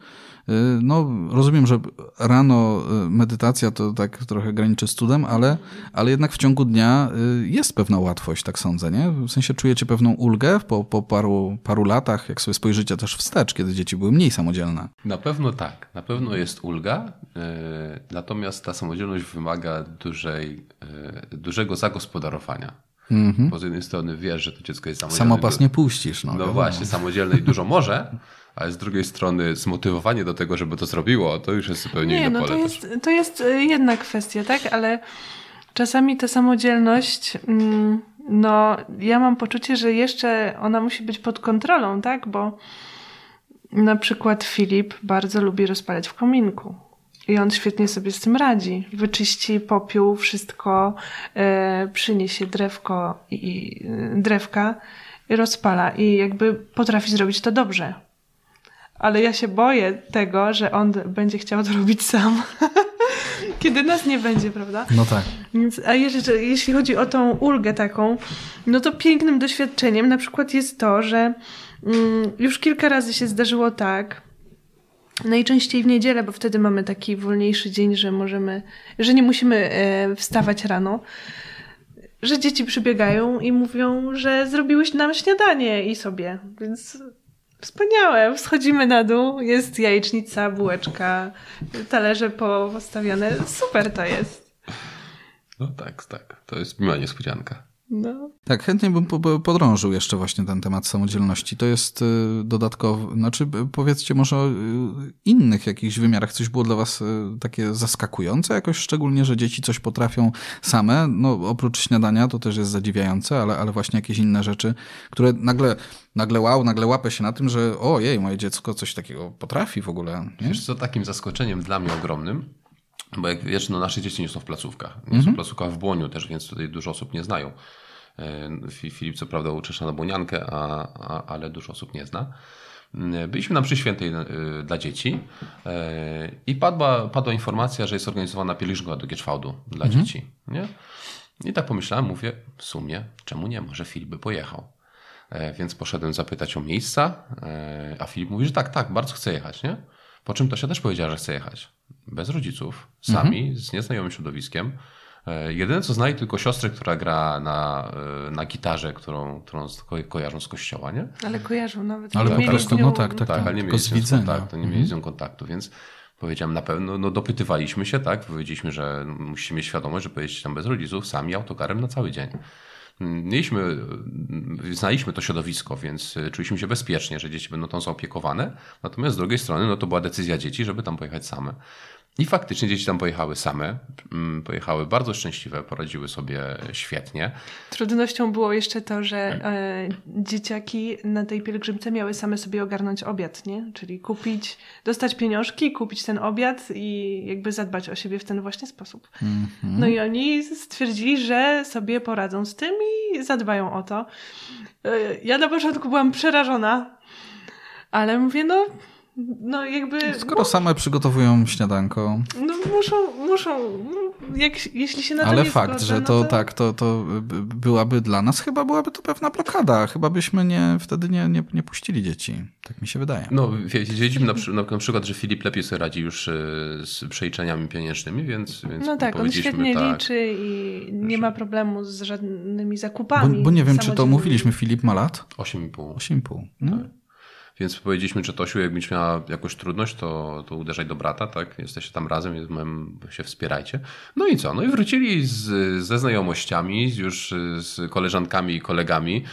Speaker 2: no rozumiem, że rano y, medytacja to tak trochę graniczy z cudem, ale, ale jednak w ciągu dnia y, jest pewna łatwość, tak sądzę, nie? W sensie czujecie pewną ulgę po, po paru, paru latach, jak sobie spojrzycie też wstecz, kiedy dzieci były mniej samodzielne.
Speaker 3: Na pewno tak, na pewno jest ulga, natomiast ta samodzielność wymaga dużej, dużego zagospodarowania. Mhm. Bo z jednej strony wiesz, że to dziecko jest samodzielne.
Speaker 2: Samopas nie puścisz. No,
Speaker 3: no właśnie, samodzielne i dużo może, ale z drugiej strony zmotywowanie do tego, żeby to zrobiło, to już jest zupełnie nie, inne
Speaker 4: no,
Speaker 3: pole.
Speaker 4: To jest, to jest y, jedna kwestia, tak? Ale czasami ta samodzielność, mm, no ja mam poczucie, że jeszcze ona musi być pod kontrolą, tak? Bo na przykład Filip bardzo lubi rozpalać w kominku. I on świetnie sobie z tym radzi. Wyczyści popiół, wszystko, e, przyniesie drewko i e, drewka i rozpala. I jakby potrafi zrobić to dobrze. Ale ja się boję tego, że on będzie chciał to robić sam. Kiedy nas nie będzie, prawda?
Speaker 2: No tak.
Speaker 4: Więc, a jeśli, jeśli chodzi o tą ulgę taką, no to pięknym doświadczeniem na przykład jest to, że mm, już kilka razy się zdarzyło tak, Najczęściej w niedzielę, bo wtedy mamy taki wolniejszy dzień, że możemy, że nie musimy e, wstawać rano, że dzieci przybiegają i mówią, że zrobiłeś nam śniadanie i sobie. Więc wspaniałe. Schodzimy na dół, jest jajecznica, bułeczka, talerze postawione. Super to jest.
Speaker 3: No tak, tak. To jest miła niespodzianka.
Speaker 2: No. Tak, chętnie bym podrążył jeszcze właśnie ten temat samodzielności. To jest y, dodatkowo, znaczy powiedzcie może o y, innych jakichś wymiarach. Coś było dla was y, takie zaskakujące jakoś, szczególnie, że dzieci coś potrafią same. No oprócz śniadania to też jest zadziwiające, ale, ale właśnie jakieś inne rzeczy, które nagle nagle wow, nagle łapę się na tym, że ojej, moje dziecko coś takiego potrafi w ogóle.
Speaker 3: Nie? Wiesz co, takim zaskoczeniem dla mnie ogromnym, bo jak wiesz, no nasze dzieci nie są w placówkach. Nie są w mhm. placówkach w Błoniu też, więc tutaj dużo osób nie znają. E, Filip co prawda uczesza na Błoniankę, a, a, ale dużo osób nie zna. E, byliśmy na przy świętej e, dla dzieci i padła, padła informacja, że jest organizowana pielgrzymka do Gieczwałdu dla mhm. dzieci. Nie? I tak pomyślałem, mówię, w sumie, czemu nie? Może Filip by pojechał. Więc poszedłem zapytać o miejsca, a Filip mówi, że tak, tak, bardzo chce jechać, nie? Po czym Tosia też powiedziała, że chce jechać. Bez rodziców, sami, mhm. z nieznajomym środowiskiem. E, jedyne co znaje tylko siostrę, która gra na, e, na gitarze, którą, którą ko kojarzą z kościoła, nie?
Speaker 4: Ale kojarzą nawet.
Speaker 2: Ale po prostu, no tak, tak, tak,
Speaker 3: tak ale nie mieli z nią kontaktu, nie mieli z nią kontaktu, więc powiedziałem na pewno, no dopytywaliśmy się, tak, powiedzieliśmy, że musimy mieć świadomość, że pojedziecie tam bez rodziców, sami autokarem na cały dzień. Mieliśmy, znaliśmy to środowisko, więc e, czuliśmy się bezpiecznie, że dzieci będą tam zaopiekowane. Natomiast z drugiej strony, no to była decyzja dzieci, żeby tam pojechać same. I faktycznie dzieci tam pojechały same, mm, pojechały bardzo szczęśliwe, poradziły sobie świetnie.
Speaker 4: Trudnością było jeszcze to, że e, dzieciaki na tej pielgrzymce miały same sobie ogarnąć obiad, nie? Czyli kupić, dostać pieniążki, kupić ten obiad i jakby zadbać o siebie w ten właśnie sposób. Mm -hmm. No i oni stwierdzili, że sobie poradzą z tym i zadbają o to. E, ja na początku byłam przerażona, ale mówię, no no jakby...
Speaker 2: Skoro same przygotowują śniadanko.
Speaker 4: No muszą, muszą, jak, jeśli się na to
Speaker 2: Ale fakt, zgodzę, że no to, no to, tak, to, to byłaby dla nas, chyba byłaby to pewna blokada. Chyba byśmy nie, wtedy nie, nie, nie puścili dzieci. Tak mi się wydaje.
Speaker 3: No wiedzieliśmy na, na, przykład, że Filip lepiej sobie radzi już e, z przeliczeniami pieniężnymi, więc, więc
Speaker 4: No tak, on świetnie tak, liczy i nie ma problemu z żadnymi zakupami.
Speaker 2: Bo, bo nie wiem, czy to mówiliśmy, Filip ma lat?
Speaker 3: 8,5.
Speaker 2: 8,5. No. Tak.
Speaker 3: Więc powiedzieliśmy, że Tosiu, jakbyś miała jakąś trudność, to, to uderzaj do brata, tak? Jesteście tam razem, się wspierajcie. No i co? No i wrócili z, ze znajomościami, już z koleżankami i kolegami.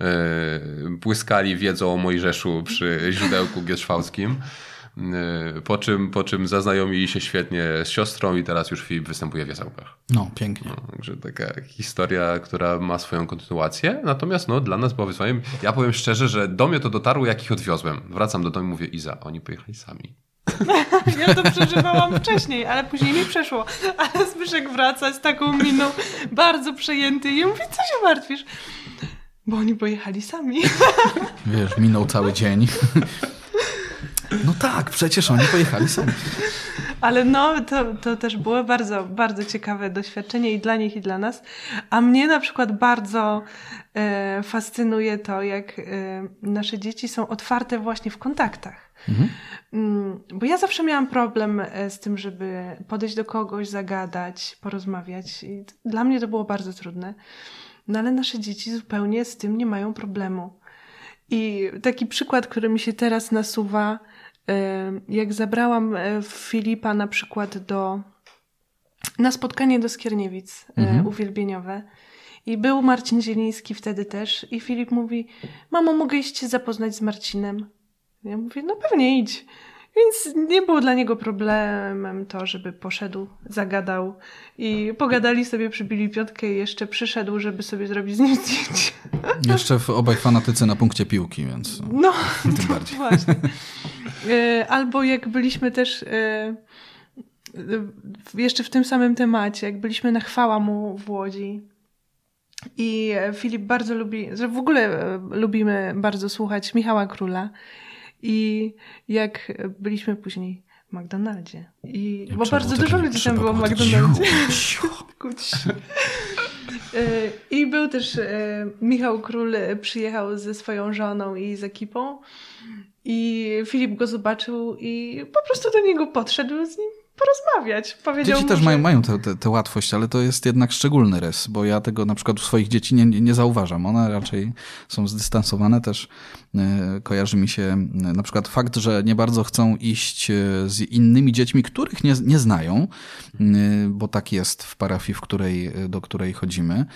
Speaker 3: Yy, błyskali wiedzą o Mojżeszu przy źródełku gietrzwałskim. Y, po czym, po czym zaznajomili się świetnie z siostrą i teraz już Filip występuje w jasełkach.
Speaker 2: No, pięknie.
Speaker 3: No, także taka historia, która ma swoją kontynuację. Natomiast no, dla nas była wyzwaniem. Ja powiem szczerze, że do mnie to dotarło, jak ich odwiozłem. Wracam do domu i mówię, Iza, oni pojechali sami.
Speaker 4: Ja to przeżywałam wcześniej, ale później mi przeszło. Ale Zbyszek wraca z taką miną bardzo przejęty i mówi, co się martwisz? Bo oni pojechali sami.
Speaker 2: Wiesz, minął cały dzień. No tak, przecież oni pojechali sami.
Speaker 4: Ale no, to, to też było bardzo, bardzo ciekawe doświadczenie i dla nich, i dla nas. A mnie na przykład bardzo e, fascynuje to, jak e, nasze dzieci są otwarte właśnie w kontaktach. Mhm. Mm, bo ja zawsze miałam problem e, z tym, żeby podejść do kogoś, zagadać, porozmawiać. I dla mnie to było bardzo trudne. No ale nasze dzieci zupełnie z tym nie mają problemu. I taki przykład, który mi się teraz nasuwa, jak zabrałam e, Filipa na przykład do, na spotkanie do Skierniewic e, mhm. uwielbieniowe i był Marcin Zieliński wtedy też i Filip mówi, mamo mogę iść się zapoznać z Marcinem? Ja mówię, no pewnie idź. Więc nie było dla niego problemem to, żeby poszedł, zagadał i pogadali sobie, przybili piątkę i jeszcze przyszedł, żeby sobie zrobić z nim zdjęcie.
Speaker 2: Jeszcze obaj fanatycy na punkcie piłki, więc
Speaker 4: no, tym bardziej. Właśnie. E, albo jak byliśmy też e, jeszcze w tym samym temacie, jak byliśmy na chwała mu w Łodzi i Filip bardzo lubi, że w ogóle e, lubimy bardzo słuchać Michała Króla i jak byliśmy później w McDonaldzie. I, ja bo bardzo dużo ludzi tam było w McDonaldzie. I był też Michał Król przyjechał ze swoją żoną i z ekipą i Filip go zobaczył i po prostu do niego podszedł z nim, porozmawiać. Powiedział
Speaker 2: Dzieci
Speaker 4: mu,
Speaker 2: też
Speaker 4: że...
Speaker 2: mają, mają tę łatwość, ale to jest jednak szczególny rys, bo ja tego na przykład u swoich dzieci nie, nie zauważam. One raczej są zdystansowane też. E, kojarzy mi się e, na przykład fakt, że nie bardzo chcą iść e, z innymi dziećmi, których nie, nie znają, bo tak jest w parafii, w której, do której chodzimy.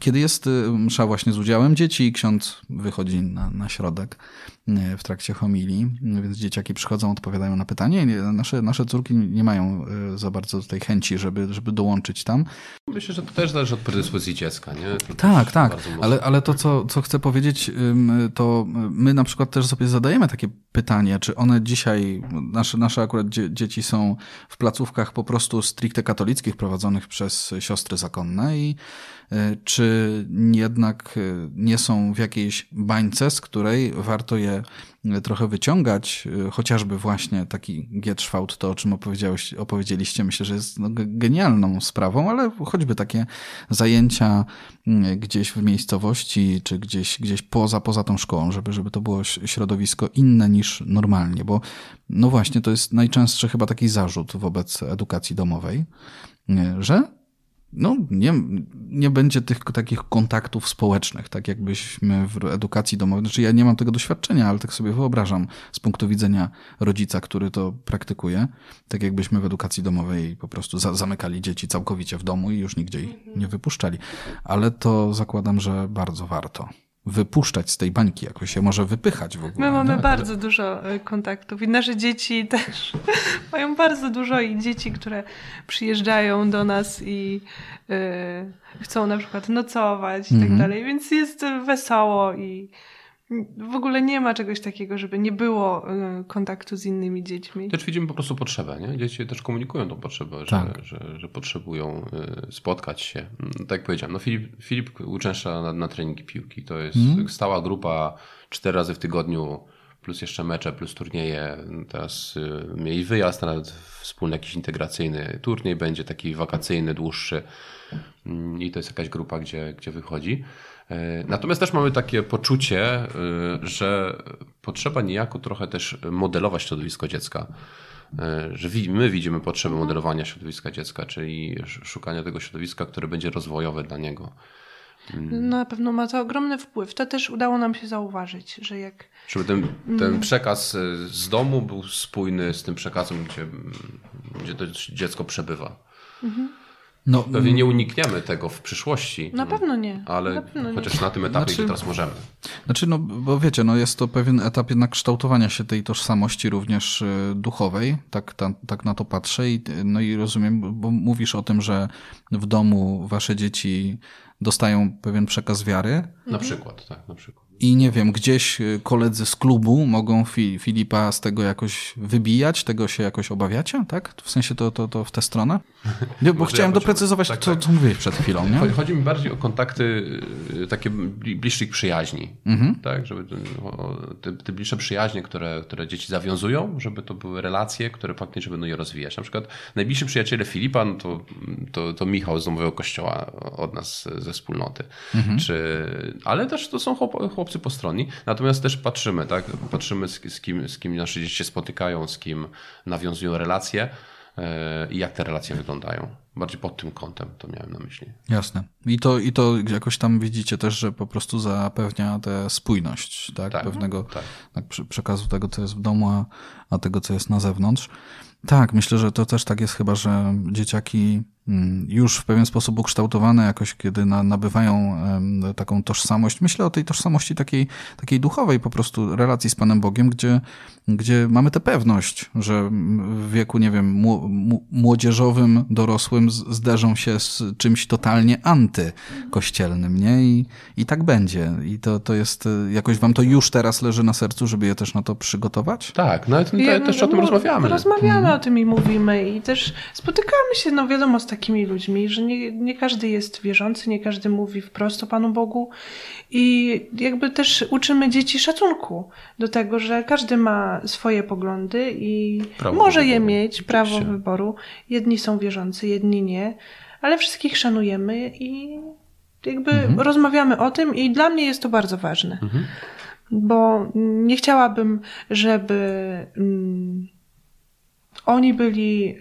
Speaker 2: Kiedy jest msza właśnie z udziałem dzieci i ksiądz wychodzi na, na środek w trakcie homilii, więc dzieciaki przychodzą, odpowiadają na pytanie. Nasze, nasze córki nie mają za bardzo tej chęci, żeby, żeby dołączyć tam.
Speaker 3: Myślę, że to też zależy od predyspozycji dziecka, nie?
Speaker 2: Tak, tak, ale, ale to, co, co chcę powiedzieć, to my na przykład też sobie zadajemy takie pytanie, czy one dzisiaj, nasze, nasze akurat dzieci są w placówkach po prostu stricte katolickich prowadzonych przez siostry zakonne i czy jednak e, nie są w jakiejś bańce, z której warto je trochę wyciągać, e, chociażby właśnie taki Gietrzwałt, to o czym opowiedzieliście, myślę, że jest no, genialną sprawą, ale choćby takie zajęcia gdzieś w miejscowości, czy gdzieś, gdzieś poza, poza tą szkołą, żeby, żeby to było środowisko inne niż normalnie, bo no właśnie, to jest najczęstszy chyba taki zarzut wobec edukacji domowej, że no, nie, nie będzie tych takich kontaktów społecznych, tak jakbyśmy w edukacji domowej. Znaczy, ja nie mam tego doświadczenia, ale tak sobie wyobrażam z punktu widzenia rodzica, który to praktykuje, tak jakbyśmy w edukacji domowej po prostu za, zamykali dzieci całkowicie w domu i już nigdzie ich nie wypuszczali. Ale to zakładam, że bardzo warto wypuszczać z tej bańki, jakoś się może wypychać w ogóle.
Speaker 4: My mamy tak, bardzo ale... dużo e, kontaktów i nasze dzieci też mają bardzo dużo i dzieci, które przyjeżdżają do nas i y, chcą na przykład nocować i tak mhm. dalej, więc jest wesoło i w ogóle nie ma czegoś takiego, żeby nie było y, kontaktu z innymi dziećmi.
Speaker 3: Też widzimy po prostu potrzebę, nie? Dzieci też komunikują tą potrzebę, tak. że, że, że, potrzebują y, spotkać się. Mm, tak jak powiedziałem, no Filip, Filip uczęszcza na, na treningi piłki. To jest mm. stała grupa cztery razy w tygodniu, plus jeszcze mecze, plus turnieje. Teraz y, mieli wyjazd, nawet wspólny jakiś integracyjny turniej będzie, taki wakacyjny, dłuższy. Mm, I to jest jakaś grupa, gdzie, gdzie wychodzi. E, natomiast też mamy takie poczucie, e, że potrzeba niejako trochę też modelować środowisko dziecka. E, że my widzimy potrzebę modelowania środowiska dziecka, czyli szukania tego środowiska, które będzie rozwojowe dla niego.
Speaker 4: Mm. Na pewno ma to ogromny wpływ. To też udało nam się zauważyć, że jak.
Speaker 3: Żeby ten, ten mm. przekaz z domu był spójny z tym przekazem, gdzie, gdzie to dziecko przebywa. Mhm. No, Pewnie nie unikniemy tego w przyszłości.
Speaker 4: Na pewno nie.
Speaker 3: Ale
Speaker 4: na
Speaker 3: pewno chociaż nie. na tym etapie, znaczy, gdzie teraz możemy.
Speaker 2: Znaczy, no bo wiecie, no jest to pewien etap jednak kształtowania się tej tożsamości również y, duchowej. Tak, ta, tak na to patrzę. I, no i rozumiem, bo mówisz o tym, że w domu wasze dzieci dostają pewien przekaz wiary. Na
Speaker 3: przykład, tak, na przykład
Speaker 2: i nie wiem, gdzieś y, koledzy z klubu mogą fi Filipa z tego jakoś wybijać, tego się jakoś obawiacie, tak? W sensie to, to, to w tę stronę? Nie, bo chciałem ja doprecyzować tak, co, tak. co mówiłeś przed chwilą, nie?
Speaker 3: Chodzi mi bardziej o kontakty y, takie bliższych przyjaźni, mhm. tak? Żeby te, te, bliższe przyjaźnie, które, które dzieci zawiązują, żeby to były relacje, które faktycznie będą je rozwijać. Na przykład najbliżsi przyjaciele Filipa, no to, to, to Michał z Domowego Kościoła od nas ze wspólnoty. Mhm. Czy, ale też to są chłopcy chłopcy postronni, natomiast też patrzymy, tak? Patrzymy z, z, kim, z kim nasze dzieci się spotykają, z kim nawiązują relacje e, i jak te relacje wyglądają. Bardziej pod tym kątem to miałem na myśli.
Speaker 2: Jasne. I to, I to jakoś tam widzicie też, że po prostu zapewnia tę spójność, tak? tak Pewnego. Tak, przekazu tego, co jest w domu, a, a tego, co jest na zewnątrz. Tak, myślę, że to też tak jest chyba, że dzieciaki mm, już w pewien sposób ukształtowane jakoś, kiedy na, nabywają taką tożsamość. Myślę o tej tożsamości takiej, takiej duchowej, po prostu relacji z Panem Bogiem, gdzie, gdzie mamy tę pewność, że w wieku, nie wiem, młodzieżowym, dorosłym zderzą się z czymś totalnie antykościelnym, nie? I, i tak będzie. I to, to jest, jakoś wam to już teraz leży na sercu, żeby je też na to przygotować?
Speaker 3: Tak, no, no też o tym rozmawiamy.
Speaker 4: Rozmawiamy o tym i mówimy i też spotykamy się, no wiadomo, z takimi ludźmi, że nie, nie każdy jest wierzący, nie każdy mówi wprost o Panu Bogu i jakby też uczymy dzieci szacunku do tego, że każdy ma swoje poglądy i prawo może je mieć, prawo wyboru. Jedni są wierzący, jedni nie, ale wszystkich szanujemy i jakby mhm. rozmawiamy o tym i dla mnie jest to bardzo ważne. Mhm. Bo nie chciałabym, żeby... Oni byli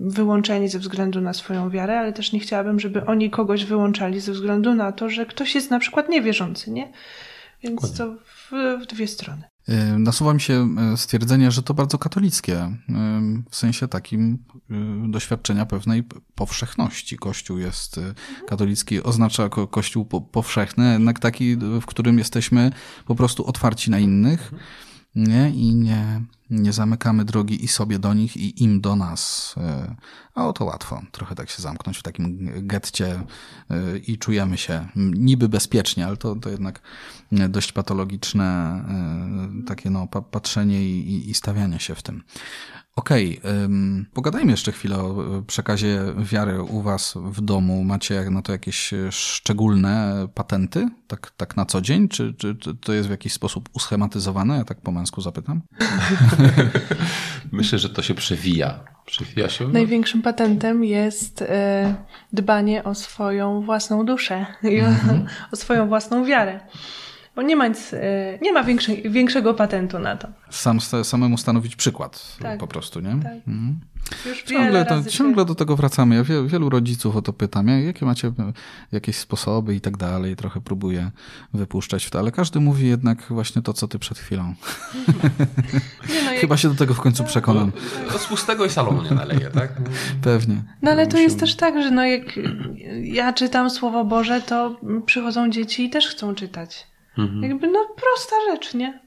Speaker 4: wyłączeni ze względu na swoją wiarę, ale też nie chciałabym, żeby oni kogoś wyłączali ze względu na to, że ktoś jest na przykład niewierzący, nie? Więc Dokładnie. to w, w dwie strony.
Speaker 2: Y, nasuwa mi się y, stwierdzenie, że to bardzo katolickie, y, w sensie takim doświadczenia pewnej powszechności. Kościół jest katolicki, oznacza kościół powszechny, jednak taki, w którym jesteśmy po prostu otwarci na innych nie? i nie, nie zamykamy drogi i sobie do nich, i im do nas. A oto łatwo, trochę tak się zamknąć w takim getcie i czujemy się niby bezpiecznie, ale to, to jednak dość patologiczne e, takie no, patrzenie i, i stawianie się w tym. Okej, okay, pogadajmy jeszcze chwilę o przekazie wiary u was w domu. Macie na to jakieś szczególne patenty, tak, tak na co dzień? Czy, czy, czy to jest w jakiś sposób uschematyzowane? Ja tak po męsku zapytam.
Speaker 3: Myślę, że to się przewija. Przewija się.
Speaker 4: Największym patentem jest e, dbanie o swoją własną duszę i o, -hmm. o swoją własną wiarę. Bo nie ma, nic, e, nie ma większego patentu na to.
Speaker 2: Sam, samemu stanowić przykład tak, po prostu, nie? Tak. Mhm. ciągle, to, ciągle się... do tego wracamy. Ja wielu, wielu rodziców o to pytam, jakie macie jakieś sposoby i tak dalej. Trochę próbuję wypuszczać w to, ale każdy mówi jednak właśnie to, co ty przed chwilą. No, Chyba jak... się do tego w końcu no, przekonam.
Speaker 3: No, z pustego i salonu nie naleje, tak?
Speaker 2: Pewnie.
Speaker 4: No ale to jest też tak, że no jak ja czytam Słowo Boże, to przychodzą dzieci i też chcą czytać. Mhm. Jakby no prosta rzecz, nie?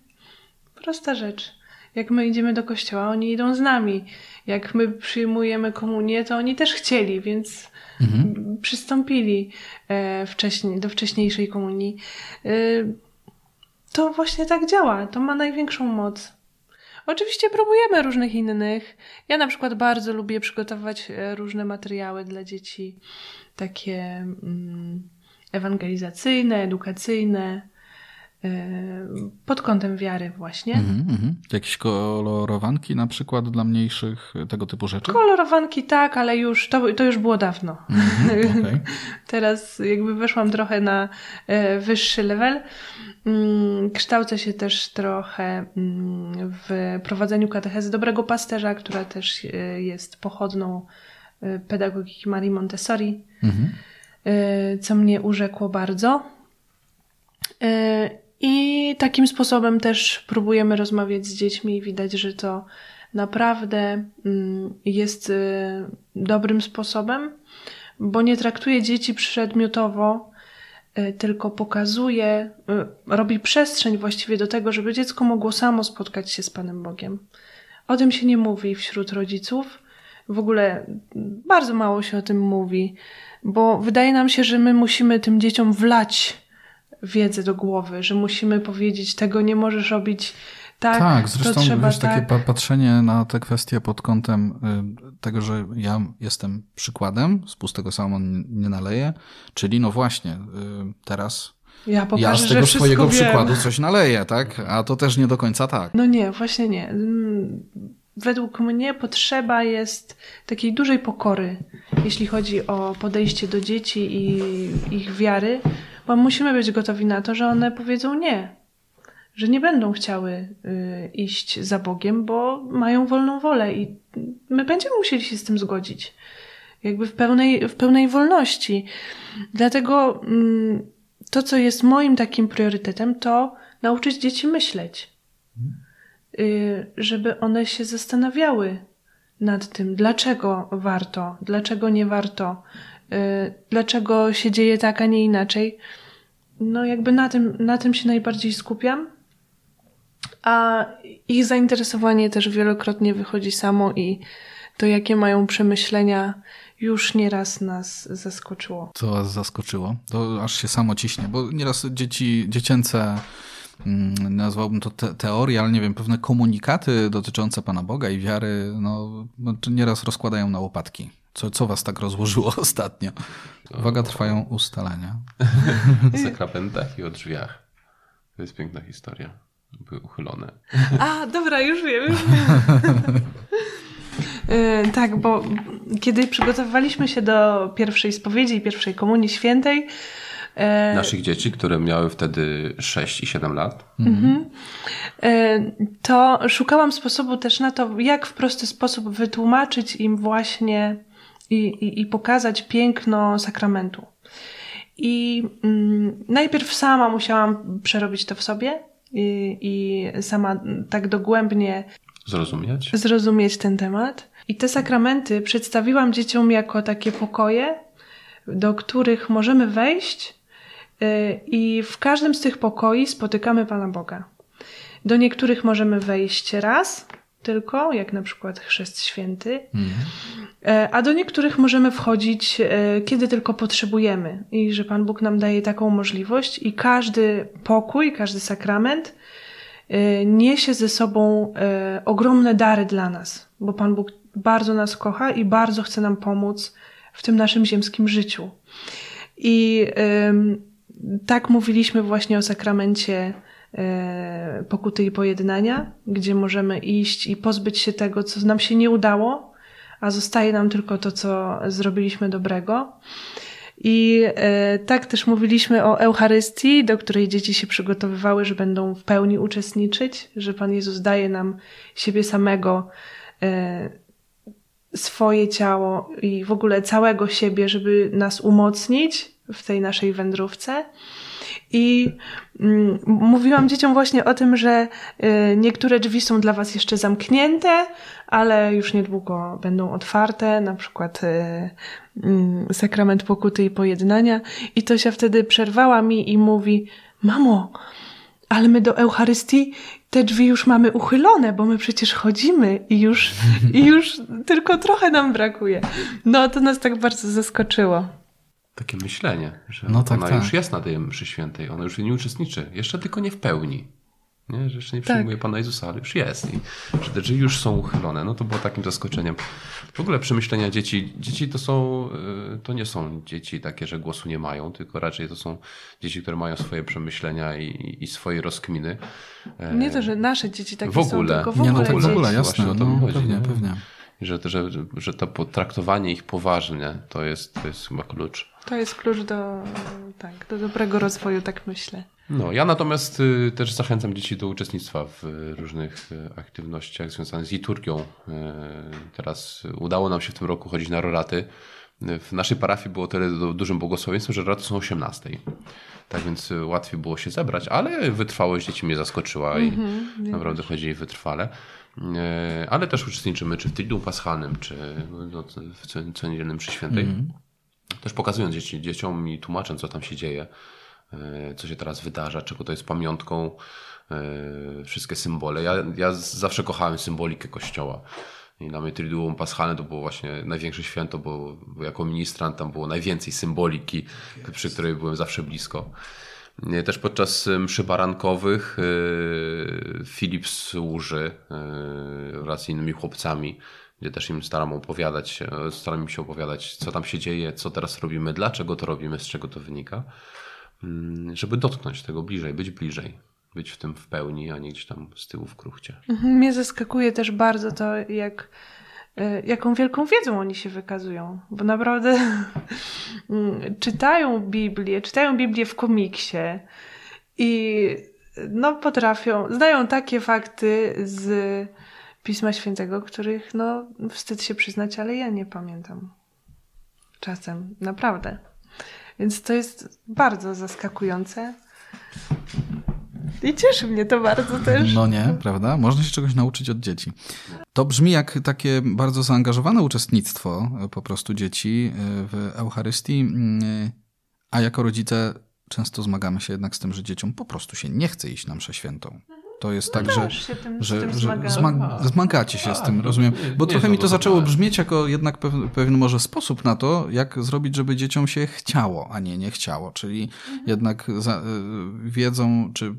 Speaker 4: Prosta rzecz. Jak my idziemy do kościoła, oni idą z nami. Jak my przyjmujemy komunię, to oni też chcieli, więc mhm. przystąpili e, wcześniej, do wcześniejszej komunii. E, to właśnie tak działa. To ma największą moc. Oczywiście próbujemy różnych innych. Ja na przykład bardzo lubię przygotować e, różne materiały dla dzieci, takie mm, ewangelizacyjne, edukacyjne. Pod kątem wiary właśnie. Mm -hmm.
Speaker 2: Jakieś kolorowanki na przykład dla mniejszych, tego typu rzeczy?
Speaker 4: Kolorowanki tak, ale już to, to już było dawno. Mm -hmm, okay. Teraz jakby weszłam trochę na e, wyższy level. Mm, kształcę się też trochę mm, w prowadzeniu katechezy dobrego pasterza, która też e, jest pochodną e, pedagogiki Marii Montessori, mm -hmm. co mnie urzekło bardzo. I takim sposobem też próbujemy rozmawiać z dziećmi i widać, że to naprawdę mm, jest y, dobrym sposobem, bo nie traktuje dzieci przedmiotowo, y, tylko pokazuje, y, robi przestrzeń właściwie do tego, żeby dziecko mogło samo spotkać się z Panem Bogiem. O tym się nie mówi wśród rodziców. W ogóle bardzo mało się o tym mówi, bo wydaje nam się, że my musimy tym dzieciom wlać wiedzę do głowy, że musimy powiedzieć, tego nie możesz robić tak,
Speaker 2: tak zresztą
Speaker 4: trzeba
Speaker 2: wiesz,
Speaker 4: tak.
Speaker 2: takie patrzenie na te kwestie pod kątem y, tego, że ja jestem przykładem, z pustego salmon nie naleję, czyli no właśnie, y, teraz ja, pokażę, ja z tego swojego wiem. przykładu coś naleję, tak? A to też nie do końca tak.
Speaker 4: No nie, właśnie nie. Mm, według mnie potrzeba jest takiej dużej pokory, jeśli chodzi o podejście do dzieci i ich wiary, bo musimy być gotowi na to, że one powiedzą nie, że nie będą chciały y, iść za Bogiem, bo mają wolną wolę i my będziemy musieli się z tym zgodzić. Jakby w pełnej, w pełnej wolności. Dlatego mm, to, co jest moim takim priorytetem, to nauczyć dzieci myśleć. Y, żeby one się zastanawiały nad tym, dlaczego warto, dlaczego nie warto, dlaczego się dzieje tak, a nie inaczej. No, jakby na tym, na tym się najbardziej skupiam. A ich zainteresowanie też wielokrotnie wychodzi samo i to, jakie mają przemyślenia, już nieraz nas zaskoczyło.
Speaker 2: Co was zaskoczyło? To aż się samo ciśnie, bo nieraz dzieci, dziecięce mm, nazwałbym to te, teorie, ale nie wiem, pewne komunikaty dotyczące Pana Boga i wiary, no, no nieraz rozkładają na łopatki. Co, co was tak rozłożyło ostatnio? Uwaga, trwają ustalenia.
Speaker 3: o sakramentach i o drzwiach. To jest piękna historia. Były uchylone.
Speaker 4: A, dobra, już wiem, już wiem. Yy, tak, bo kiedy przygotowywaliśmy się do pierwszej spowiedzi i pierwszej komunii świętej,
Speaker 3: E... Naszych dzieci, które miały wtedy 6 i 7 lat. Mhm.
Speaker 4: E, to szukałam sposobu też na to, jak w prosty sposób wytłumaczyć im właśnie i, i, i pokazać piękno sakramentu. I mm, najpierw sama musiałam przerobić to w sobie i, i sama tak dogłębnie
Speaker 3: zrozumieć.
Speaker 4: zrozumieć ten temat. I te sakramenty przedstawiłam dzieciom jako takie pokoje, do których możemy wejść y, i w każdym z tych pokoi spotykamy Pana Boga. Do niektórych możemy wejść raz tylko, jak na przykład Chrzest Święty, mhm. E, a do niektórych możemy wchodzić, e, kiedy tylko potrzebujemy i że Pan Bóg nam daje taką możliwość i każdy pokój, każdy sakrament e, niesie ze sobą ogromne dary dla nas, bo Pan Bóg bardzo nas kocha i bardzo chce nam pomóc w tym naszym ziemskim życiu. I tak mówiliśmy właśnie o sakramencie pokuty i pojednania, gdzie możemy iść i pozbyć się tego, co nam się nie udało, a zostaje nam tylko to, co zrobiliśmy dobrego. I e, tak też mówiliśmy o Eucharystii, do której dzieci się przygotowywały, że będą w pełni uczestniczyć, że Pan Jezus daje nam siebie samego, e, swoje ciało i w ogóle całego siebie, żeby nas umocnić w tej naszej wędrówce. I mm, mówiłam dzieciom właśnie o tym, że y, niektóre drzwi są dla Was jeszcze zamknięte, ale już niedługo będą otwarte, na przykład y, mm, sakrament pokuty i pojednania. I to się wtedy przerwała mi i mówi: Mamo, ale my do Eucharystii te drzwi już mamy uchylone, bo my przecież chodzimy i już, i już tylko trochę nam brakuje. No to nas tak bardzo zaskoczyło
Speaker 3: takie myślenie, że no tak, ona tak. już jest na tej mszy świętej, ona już nie uczestniczy, jeszcze tylko nie w pełni. Nie? Że jeszcze nie tak. przyjmuje Pana Jezusa, ale już jest i że te drzwi już są uchylone. No to było takim zaskoczeniem. W ogóle przemyślenia dzieci. Dzieci to są, y, to nie są dzieci takie, że głosu nie mają, tylko raczej to są dzieci, które mają swoje przemyślenia i, i swoje rozkminy.
Speaker 4: Nie to, że nasze dzieci takie w ogóle. są, tylko w
Speaker 2: ogóle.
Speaker 4: Nie, no
Speaker 2: tak w ogóle, jasne. Właśnie o to no, chodzi. Pewnie, pewnie.
Speaker 3: Że, że, że to potraktowanie ich poważnie to jest, to jest chyba klucz.
Speaker 4: To jest klucz do, tak, do dobrego rozwoju, tak myślę.
Speaker 3: No, ja natomiast y, też zachęcam dzieci do uczestnictwa w różnych y, aktywnościach związanych z liturgią. Y, teraz udało nam się w tym roku chodzić na roraty. W naszej parafii było tyle dużym błogosławieństwem, że roraty są o 18. Tak więc łatwiej było się zebrać, ale wytrwałość dzieci mnie zaskoczyła i mm -hmm, naprawdę chodzili wytrwale. Ale też uczestniczymy czy w Triduum Paschalnym, czy no, w co niedzielnym przy świętej. Mm -hmm też pokazując dzieci, dzieciom i tłumacząc, co tam się dzieje, e, co się teraz wydarza, czego to jest pamiątką, wszystkie symbole. Ja, ja zawsze kochałem symbolikę kościoła. I dla mnie Triduum Paschalne to było właśnie największe święto, bo, bo jako ministrant tam było najwięcej symboliki, przy której byłem zawsze blisko. E, też podczas mszy barankowych Filip służy wraz z innymi chłopcami gdzie też im staram opowiadać, e, staram im się opowiadać, co tam się dzieje, co teraz robimy, dlaczego to robimy, z czego to wynika, mm, żeby dotknąć tego bliżej, być bliżej, być w tym w pełni, a nie gdzieś tam z tyłu w kruchcie.
Speaker 4: Mhm, mnie zaskakuje też bardzo to, jak e, jaką wielką wiedzą oni się wykazują, bo naprawdę mm, czytają Biblię, czytają Biblię w komiksie i no potrafią, znają takie fakty z Pisma Świętego, których no wstyd się przyznać, ale ja nie pamiętam. Czasem, naprawdę. Więc to jest bardzo zaskakujące. I cieszy mnie to bardzo też.
Speaker 2: No nie, prawda? Można się czegoś nauczyć od dzieci. To brzmi jak takie bardzo zaangażowane uczestnictwo e, po prostu dzieci e, w Eucharystii, mm, e, a jako rodzice często zmagamy się jednak z tym, że dzieciom po prostu się nie chce iść na mszę świętą. To jest no tak, że, tym, że, że zmagacie się z tym, rozumiem. Bo nie trochę mi to zaczęło brzmieć jako jednak pewien, pewien może sposób na to, jak zrobić, żeby dzieciom się chciało, a nie nie chciało. Czyli mhm. jednak za, y, wiedzą, czy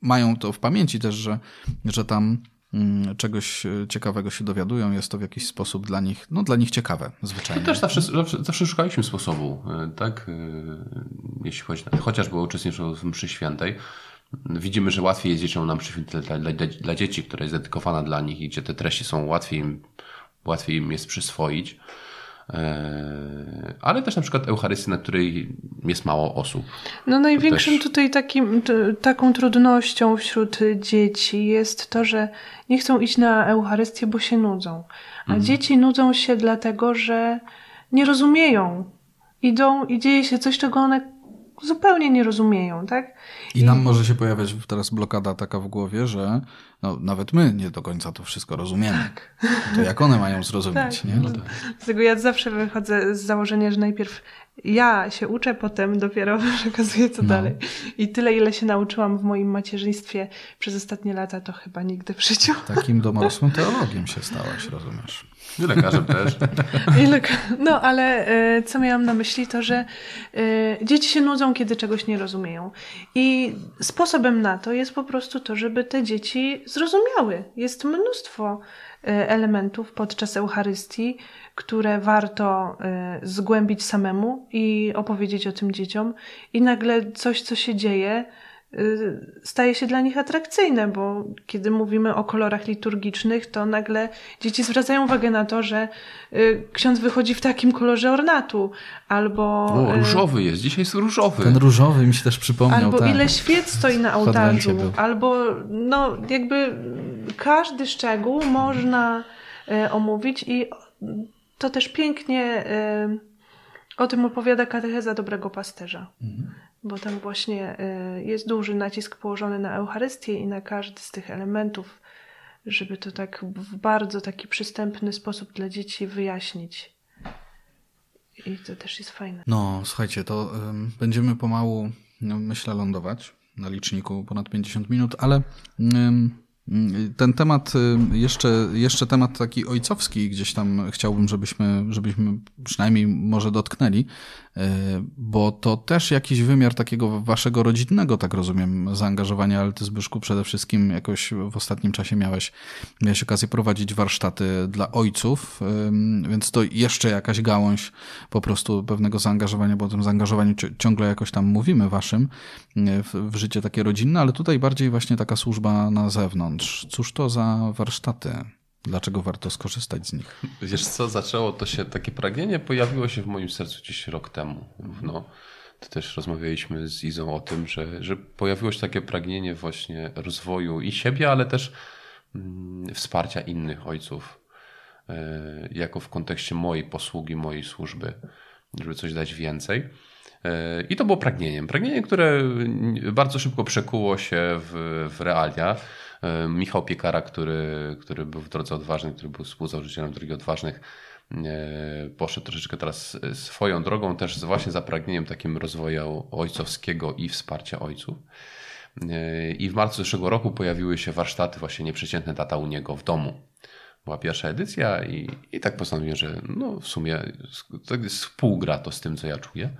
Speaker 2: mają to w pamięci też, że, że tam mm, czegoś ciekawego się dowiadują, jest to w jakiś sposób dla nich, no dla nich ciekawe zwyczajnie.
Speaker 3: My też zawsze, zawsze, zawsze szukaliśmy sposobu, y, tak, y, jeśli chodzi, chociażby uczestniczył w mszy świętej, Widzimy, że łatwiej jest dzieciom nam przyświetlić dla, dla, dla, dzieci, która jest dedykowana dla nich i gdzie te treści są łatwiej im, łatwiej im jest przyswoić. E, ale też na przykład Eucharystii, na której jest mało osób.
Speaker 4: No największym też... tutaj takim, taką trudnością wśród dzieci jest to, że nie chcą iść na Eucharystię, bo się nudzą. A mhm. dzieci nudzą się dlatego, że nie rozumieją. Idą i dzieje się coś, czego one zupełnie nie rozumieją, tak?
Speaker 2: I nam może się pojawiać teraz blokada taka w głowie, że no, nawet my nie do końca to wszystko rozumiemy. Tak. To jak one mają zrozumieć, tak. nie? No tak.
Speaker 4: Z tego ja zawsze wychodzę z założenia, że najpierw ja się uczę, potem dopiero przekazuję co no. dalej. I tyle, ile się nauczyłam w moim macierzyństwie przez ostatnie lata, to chyba nigdy w życiu.
Speaker 2: Takim domorosłym teologiem się stałaś, rozumiesz?
Speaker 3: I lekarzem też.
Speaker 4: I leka no, ale y, co miałam na myśli, to że y, dzieci się nudzą, kiedy czegoś nie rozumieją. I sposobem na to jest po prostu to, żeby te dzieci zrozumiały. Jest mnóstwo y, elementów podczas Eucharystii, które warto zgłębić samemu i opowiedzieć o tym dzieciom. I nagle coś, co się dzieje, staje się dla nich atrakcyjne, bo kiedy mówimy o kolorach liturgicznych, to nagle dzieci zwracają uwagę na to, że y, ksiądz wychodzi w takim kolorze ornatu, albo...
Speaker 3: O, y, różowy jest, dzisiaj jest różowy.
Speaker 2: Ten różowy mi się też przypomniał.
Speaker 4: Albo
Speaker 2: tak.
Speaker 4: ile świec stoi na ołtarzu, albo no jakby każdy szczegół można omówić i to też pięknie o tym opowiada katecheza dobrego pasterza. Mhm bo tam właśnie y, jest duży nacisk położony na Eucharystię i na każdy z tych elementów, żeby to tak w bardzo taki przystępny sposób dla dzieci wyjaśnić. I to też jest fajne.
Speaker 2: No, słuchajcie, to będziemy pomału, no, myślę, lądować na liczniku ponad 50 minut, ale ten temat, y, jeszcze, jeszcze temat taki ojcowski, gdzieś tam chciałbym, żebyśmy, żebyśmy przynajmniej może dotknęli, y, bo to też jakiś wymiar takiego waszego rodzinnego, tak rozumiem, zaangażowania, ale ty Zbyszku przede wszystkim jakoś w ostatnim czasie miałeś, miałeś okazję prowadzić warsztaty dla ojców, y, więc to jeszcze jakaś gałąź po prostu pewnego zaangażowania, bo o tym zaangażowaniu ciągle jakoś tam mówimy waszym w, w życie takie rodzinne, ale tutaj bardziej właśnie taka służba na zewnątrz zewnątrz. Cóż to za warsztaty? Dlaczego warto skorzystać z nich?
Speaker 3: Wiesz co, zaczęło to się, takie pragnienie pojawiło się w moim sercu gdzieś rok temu. No, to też rozmawialiśmy z Izą o tym, że, że pojawiło się takie pragnienie właśnie rozwoju i siebie, ale też mm, wsparcia innych ojców. E, jako w kontekście mojej posługi, mojej służby, żeby coś dać więcej. E, I to było pragnieniem. Pragnienie, które bardzo szybko przekuło się w, w realia. E, Michał Piekara, który, który był w Drodze Odważnej, który był współzałożycielem Drogi Odważnych, e, poszedł troszeczkę teraz swoją drogą, też właśnie za pragnieniem takim rozwoju ojcowskiego i wsparcia ojców. E, I w marcu zeszłego roku pojawiły się warsztaty właśnie nieprzeciętne tata u niego w domu. Była pierwsza edycja i, i tak postanowiłem, że no w sumie współgra to z tym, co ja czuję.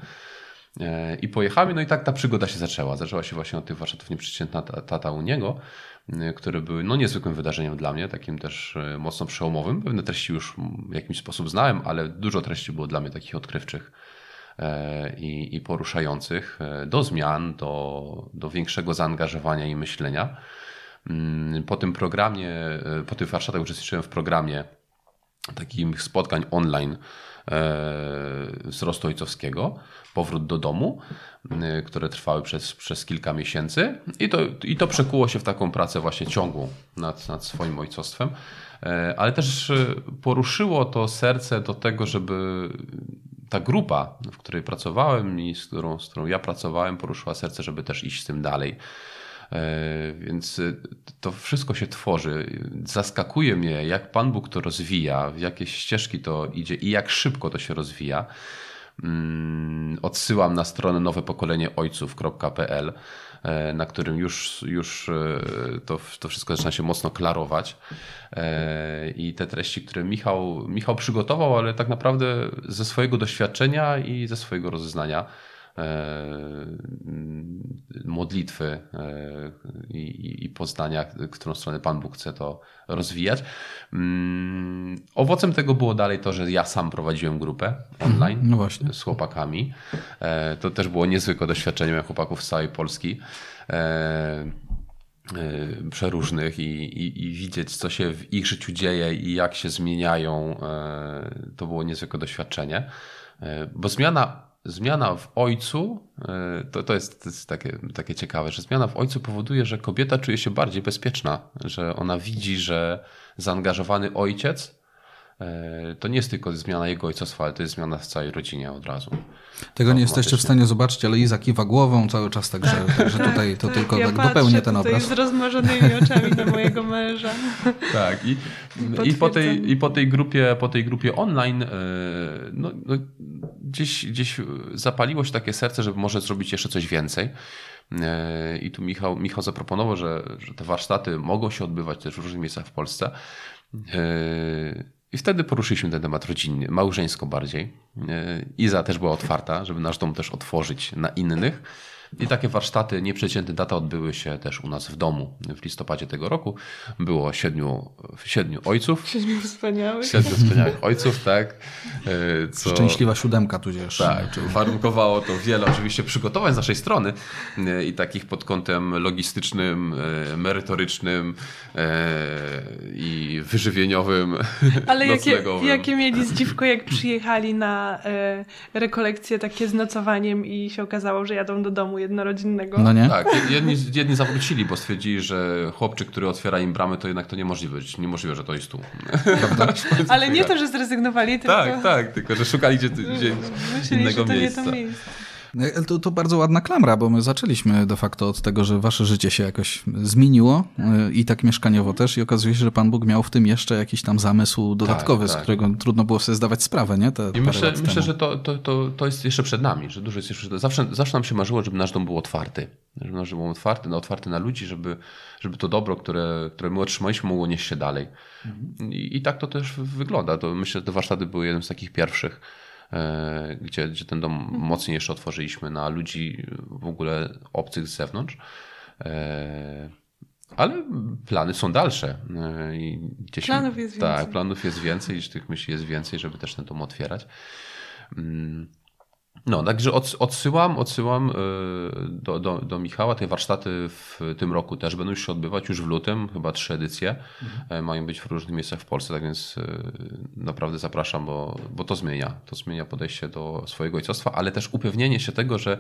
Speaker 3: I pojechałem, no i tak ta przygoda się zaczęła. Zaczęła się właśnie od tych warsztatów nieprzeciętna tata u niego. Które były no, niezwykłym wydarzeniem dla mnie, takim też y, mocno przełomowym. Pewne treści już w jakiś sposób znałem, ale dużo treści było dla mnie takich odkrywczych e, i, i poruszających e, do zmian, do, do większego zaangażowania i myślenia. Po tym programie, e, po tych warsztatach uczestniczyłem w programie takich spotkań online wzrostu ojcowskiego, powrót do domu, y, które trwały przez, przez kilka miesięcy i to, i to przekuło się w taką pracę właśnie ciągłą nad, nad swoim ojcostwem, e, ale też poruszyło to serce do tego, żeby ta grupa, w której pracowałem i z którą, z którą ja pracowałem, poruszyła serce, żeby też iść z tym dalej. E, więc to wszystko się tworzy. Zaskakuje mnie, jak Pan Bóg to rozwija, w jakie ścieżki to idzie i jak szybko to się rozwija. Mm, odsyłam na stronę nowepokolenieojców.pl, e, na którym już, już e, to, to wszystko zaczyna się mocno klarować. E, I te treści, które Michał, Michał przygotował, ale tak naprawdę ze swojego doświadczenia i ze swojego rozeznania E, modlitwy e, i, i poznania, którą stronę Pan Bóg chce to rozwijać. Mm, owocem tego było dalej to, że ja sam prowadziłem grupę online no z chłopakami. E, to też było niezwykłe doświadczenie chłopaków z całej Polski. przeróżnych i, i, i, widzieć, co się w ich życiu dzieje i jak się zmieniają, to było niezwykłe doświadczenie. Bo zmiana, zmiana w ojcu, to, to, jest, to jest takie, takie ciekawe, że zmiana w ojcu powoduje, że kobieta czuje się bardziej bezpieczna, że ona widzi, że zaangażowany ojciec E, to nie jest tylko zmiana jego ojcostwa, ale to jest zmiana w całej rodzinie od razu.
Speaker 2: Tego nie jesteście w stanie zobaczyć, ale Iza kiwa głową cały czas, także, także tutaj to tylko ja tak dopełnię ten obraz.
Speaker 4: z rozmarzonymi oczami na mojego męża.
Speaker 3: Tak i, i, po, tej, i po, tej grupie, po tej grupie online e, no, no, gdzieś, gdzieś zapaliło się takie serce, żeby może zrobić jeszcze coś więcej. E, I tu Michał, Michał zaproponował, że, że te warsztaty mogą się odbywać też w różnych miejscach w Polsce. I wtedy poruszyliśmy ten temat rodzinny, małżeńsko bardziej. E, Iza też była otwarta, żeby nasz dom też otworzyć na innych. I takie warsztaty nieprzeciętne data odbyły się też u nas w domu w listopadzie tego roku. Było siedmiu, siedmiu ojców.
Speaker 4: Siedmiu wspaniałych.
Speaker 3: Siedmiu wspaniałych ojców, tak.
Speaker 2: E, co, Szczęśliwa siódemka tudzież.
Speaker 3: Tak, warunkowało to wiele oczywiście przygotowań z naszej strony e, i takich pod kątem logistycznym, e, merytorycznym i wyżywieniowym.
Speaker 4: Ale jakie, jakie mieli zdziwko, jak przyjechali na rekolekcje takie z nocowaniem i się okazało, że jadą do domu jednorodzinnego.
Speaker 2: No nie?
Speaker 3: Tak, jedni, jedni zawrócili, bo stwierdzili, że chłopczyk, który otwiera im bramy, to jednak to niemożliwe, niemożliwe że to jest tu.
Speaker 4: Ale nie to, że zrezygnowali, tylko...
Speaker 3: Tak, tak, tylko że szukali gdzie, gdzie Myśleli, innego że to miejsca. Nie to miejsce.
Speaker 2: No, to, to bardzo ładna klamra, bo my zaczęliśmy de facto od tego, że wasze życie się jakoś zmieniło y, i tak mieszkaniowo też i okazuje się, że Pan Bóg miał w tym jeszcze jakiś tam zamysł dodatkowy, tak, tak. z którego trudno było sobie zdawać sprawę, nie?
Speaker 3: Te I myślę, myślę że to, to, to, to jest jeszcze przed nami, że dużo jest jeszcze zawsze, zawsze nam się marzyło, żeby nasz dom był otwarty, żeby nasz dom był otwarty, no, otwarty na ludzi, żeby, żeby to dobro, które, które my otrzymaliśmy, mogło nieść się dalej. Mhm. I, I tak to też wygląda. To myślę, że te warsztaty były jednym z takich pierwszych E, gdzie, gdzie ten dom mhm. mocniej jeszcze otworzyliśmy na ludzi w ogóle obcych z zewnątrz. E, ale plany są dalsze.
Speaker 4: E, I gdzieś, planów jest
Speaker 3: tak, więcej. Tak, planów jest więcej, tych myśli jest więcej, żeby też ten dom otwierać. No, także odsyłam, odsyłam y, do, do, do Michała. Te warsztaty w tym roku też będą się odbywać już w lutym, chyba trzy edycje. Mhm. Mają być w różnych miejscach w Polsce, tak więc y, naprawdę zapraszam, bo, bo to zmienia. To zmienia podejście do swojego ojcostwa, ale też upewnienie się tego, że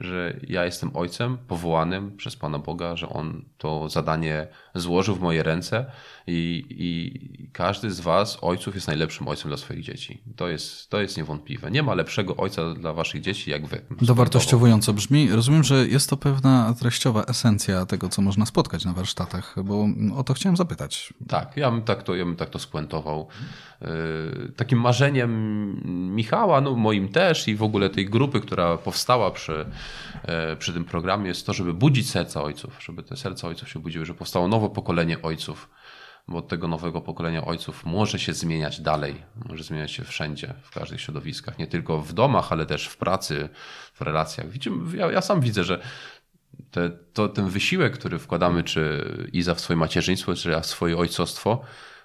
Speaker 3: że ja jestem ojcem powołanym przez Pana Boga, że On to zadanie złożył w moje ręce i, i każdy z Was, ojców, jest najlepszym ojcem dla swoich dzieci. To jest, to jest niewątpliwe. Nie ma lepszego ojca dla Waszych dzieci jak Wy.
Speaker 2: Dowartościowująco brzmi. Rozumiem, że jest to pewna treściowa esencja tego, co można spotkać na warsztatach, bo o to chciałem zapytać.
Speaker 3: Tak, ja bym tak to, ja bym tak to spuentował. Yy, takim marzeniem Michała, no moim też i w ogóle tej grupy, która powstała przy, yy, przy tym programie jest to, żeby budzić serca ojców, żeby te serca ojców się budziły, żeby powstało nowe pokolenie ojców, bo od tego nowego pokolenia ojców może się zmieniać dalej, może zmieniać się wszędzie, w każdych środowiskach, nie tylko w domach, ale też w pracy, w relacjach. Widzimy, ja, ja sam widzę, że te, to, ten wysiłek, który wkładamy, czy Iza w swoje macierzyństwo, czy ja w swoje ojcostwo, E,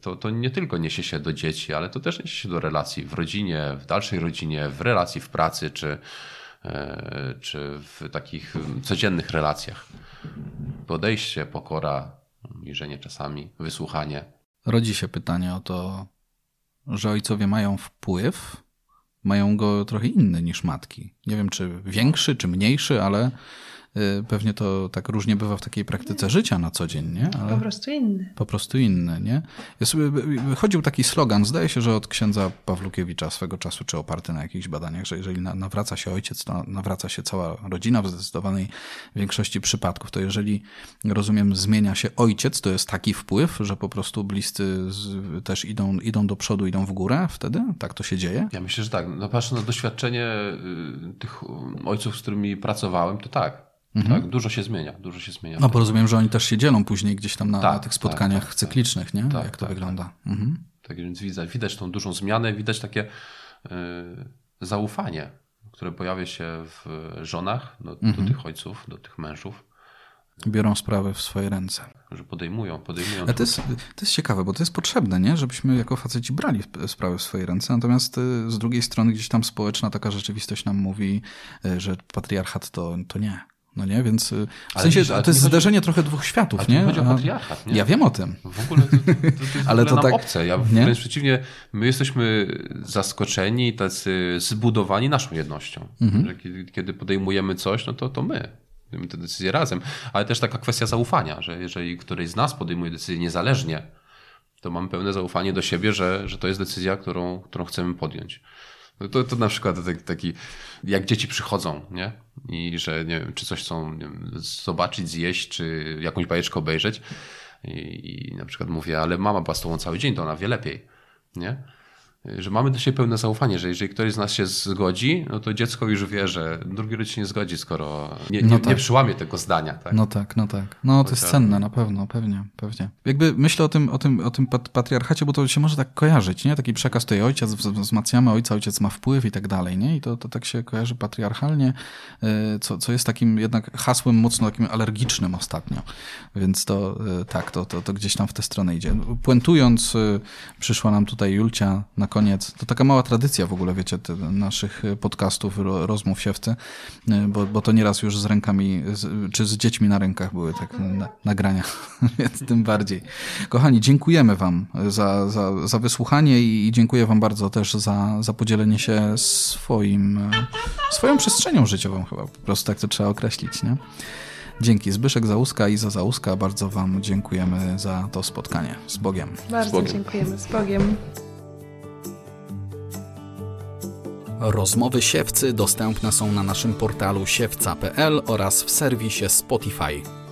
Speaker 3: to, to nie tylko niesie się do dzieci, ale to też niesie się do relacji w rodzinie, w dalszej rodzinie, w relacji w pracy, czy, e, czy w takich codziennych relacjach. Podejście, pokora, mierzenie czasami, wysłuchanie.
Speaker 2: Rodzi się pytanie o to, że ojcowie mają wpływ, mają go trochę inny niż matki. Nie wiem, czy większy, czy mniejszy, ale pewnie to tak różnie bywa w takiej praktyce życia na co dzień, nie?
Speaker 4: Ale po prostu inny.
Speaker 2: Po prostu inny, nie? Ja sobie, chodził taki slogan, zdaje się, że od księdza Pawlukiewicza swego czasu, czy oparty na jakichś badaniach, że jeżeli nawraca się ojciec, to nawraca się cała rodzina w zdecydowanej większości przypadków. To jeżeli, rozumiem, zmienia się ojciec, to jest taki wpływ, że po prostu bliscy też idą, idą do przodu, idą w górę wtedy? Tak to się dzieje?
Speaker 3: Ja myślę, że tak. No, patrząc na doświadczenie y, tych ojców, z którymi pracowałem, to tak. Mhm. Tak, dużo się zmienia, dużo się zmienia.
Speaker 2: No bo rozumiem, że oni też się dzielą później gdzieś tam na, tak, na tych spotkaniach tak, tak, cyklicznych, nie? Tak, Jak to tak, wygląda. Tak. Mhm.
Speaker 3: tak więc widać, widać tą dużą zmianę, widać takie y, zaufanie, które pojawia się w żonach do, mhm. do tych ojców, do tych mężów.
Speaker 2: Biorą sprawy w swoje ręce.
Speaker 3: Że podejmują, podejmują.
Speaker 2: Ale to jest, to jest ciekawe, bo to jest potrzebne, nie? żebyśmy jako faceci brali sprawy w swoje ręce. Natomiast y, z drugiej strony gdzieś tam społeczna taka rzeczywistość nam mówi, y, że patriarchat to, to nie No nie, więc y, w sensie wiesz, to jest zderzenie chodzi... trochę dwóch światów, nie?
Speaker 3: chodzi o patriarchat, nie?
Speaker 2: Ja wiem o tym.
Speaker 3: W ogóle to, to, to, jest ale to tak obce. Ja nie? wręcz przeciwnie, my jesteśmy zaskoczeni, tacy zbudowani naszą jednością. Mhm. Że kiedy, kiedy podejmujemy coś, no to, to my podejmujemy te decyzje razem. Ale też taka kwestia zaufania, że jeżeli któryś z nas podejmuje decyzję niezależnie, to mamy pełne zaufanie do siebie, że, że to jest decyzja, którą, którą chcemy podjąć. No to, to na przykład taki, jak dzieci przychodzą, nie? I że nie wiem, czy coś chcą wiem, zobaczyć, zjeść, czy jakąś bajeczkę obejrzeć. I, I, na przykład mówię, ale mama była z tobą cały dzień, to ona wie lepiej, nie? Że mamy do siebie pełne zaufanie, że jeżeli ktoś z nas się zgodzi, no to dziecko już wie, że drugi rodzic się nie zgodzi, skoro nie, nie, no tak. nie przyłamie tego zdania. Tak?
Speaker 2: No tak, no tak. No to jest cenne na pewno, pewnie, pewnie. Jakby myślę o tym, o tym, o tym patriarchacie, bo to się może tak kojarzyć, nie? Taki przekaz tutaj ojciec, wzmacniamy ojca, ojciec ma wpływ i tak dalej, nie? I to, to tak się kojarzy patriarchalnie, y, co, co jest takim jednak hasłem mocno takim alergicznym ostatnio. Więc to y, tak, to, to, to gdzieś tam w tę stronę idzie. Puentując, y, przyszła nam tutaj Julcia na koniec, to taka mała tradycja w ogóle, wiecie, naszych podcastów, rozmów siewcy, y, bo, bo to nieraz już z rękami, z, czy z dziećmi na rękach były tak na, nagrania, więc tym bardziej. Kochani, dziękujemy wam za, za, za wysłuchanie i dziękuję wam bardzo też za, za podzielenie się swoim, swoją przestrzenią życiową chyba, po prostu tak to trzeba określić, nie? Dzięki Zbyszek Załuska i za Załuska bardzo Wam dziękujemy za to spotkanie. Z Bogiem.
Speaker 4: Bardzo
Speaker 2: z Bogiem.
Speaker 4: dziękujemy. Z Bogiem.
Speaker 1: Rozmowy siewcy dostępne są na naszym portalu siewca.pl oraz w serwisie Spotify.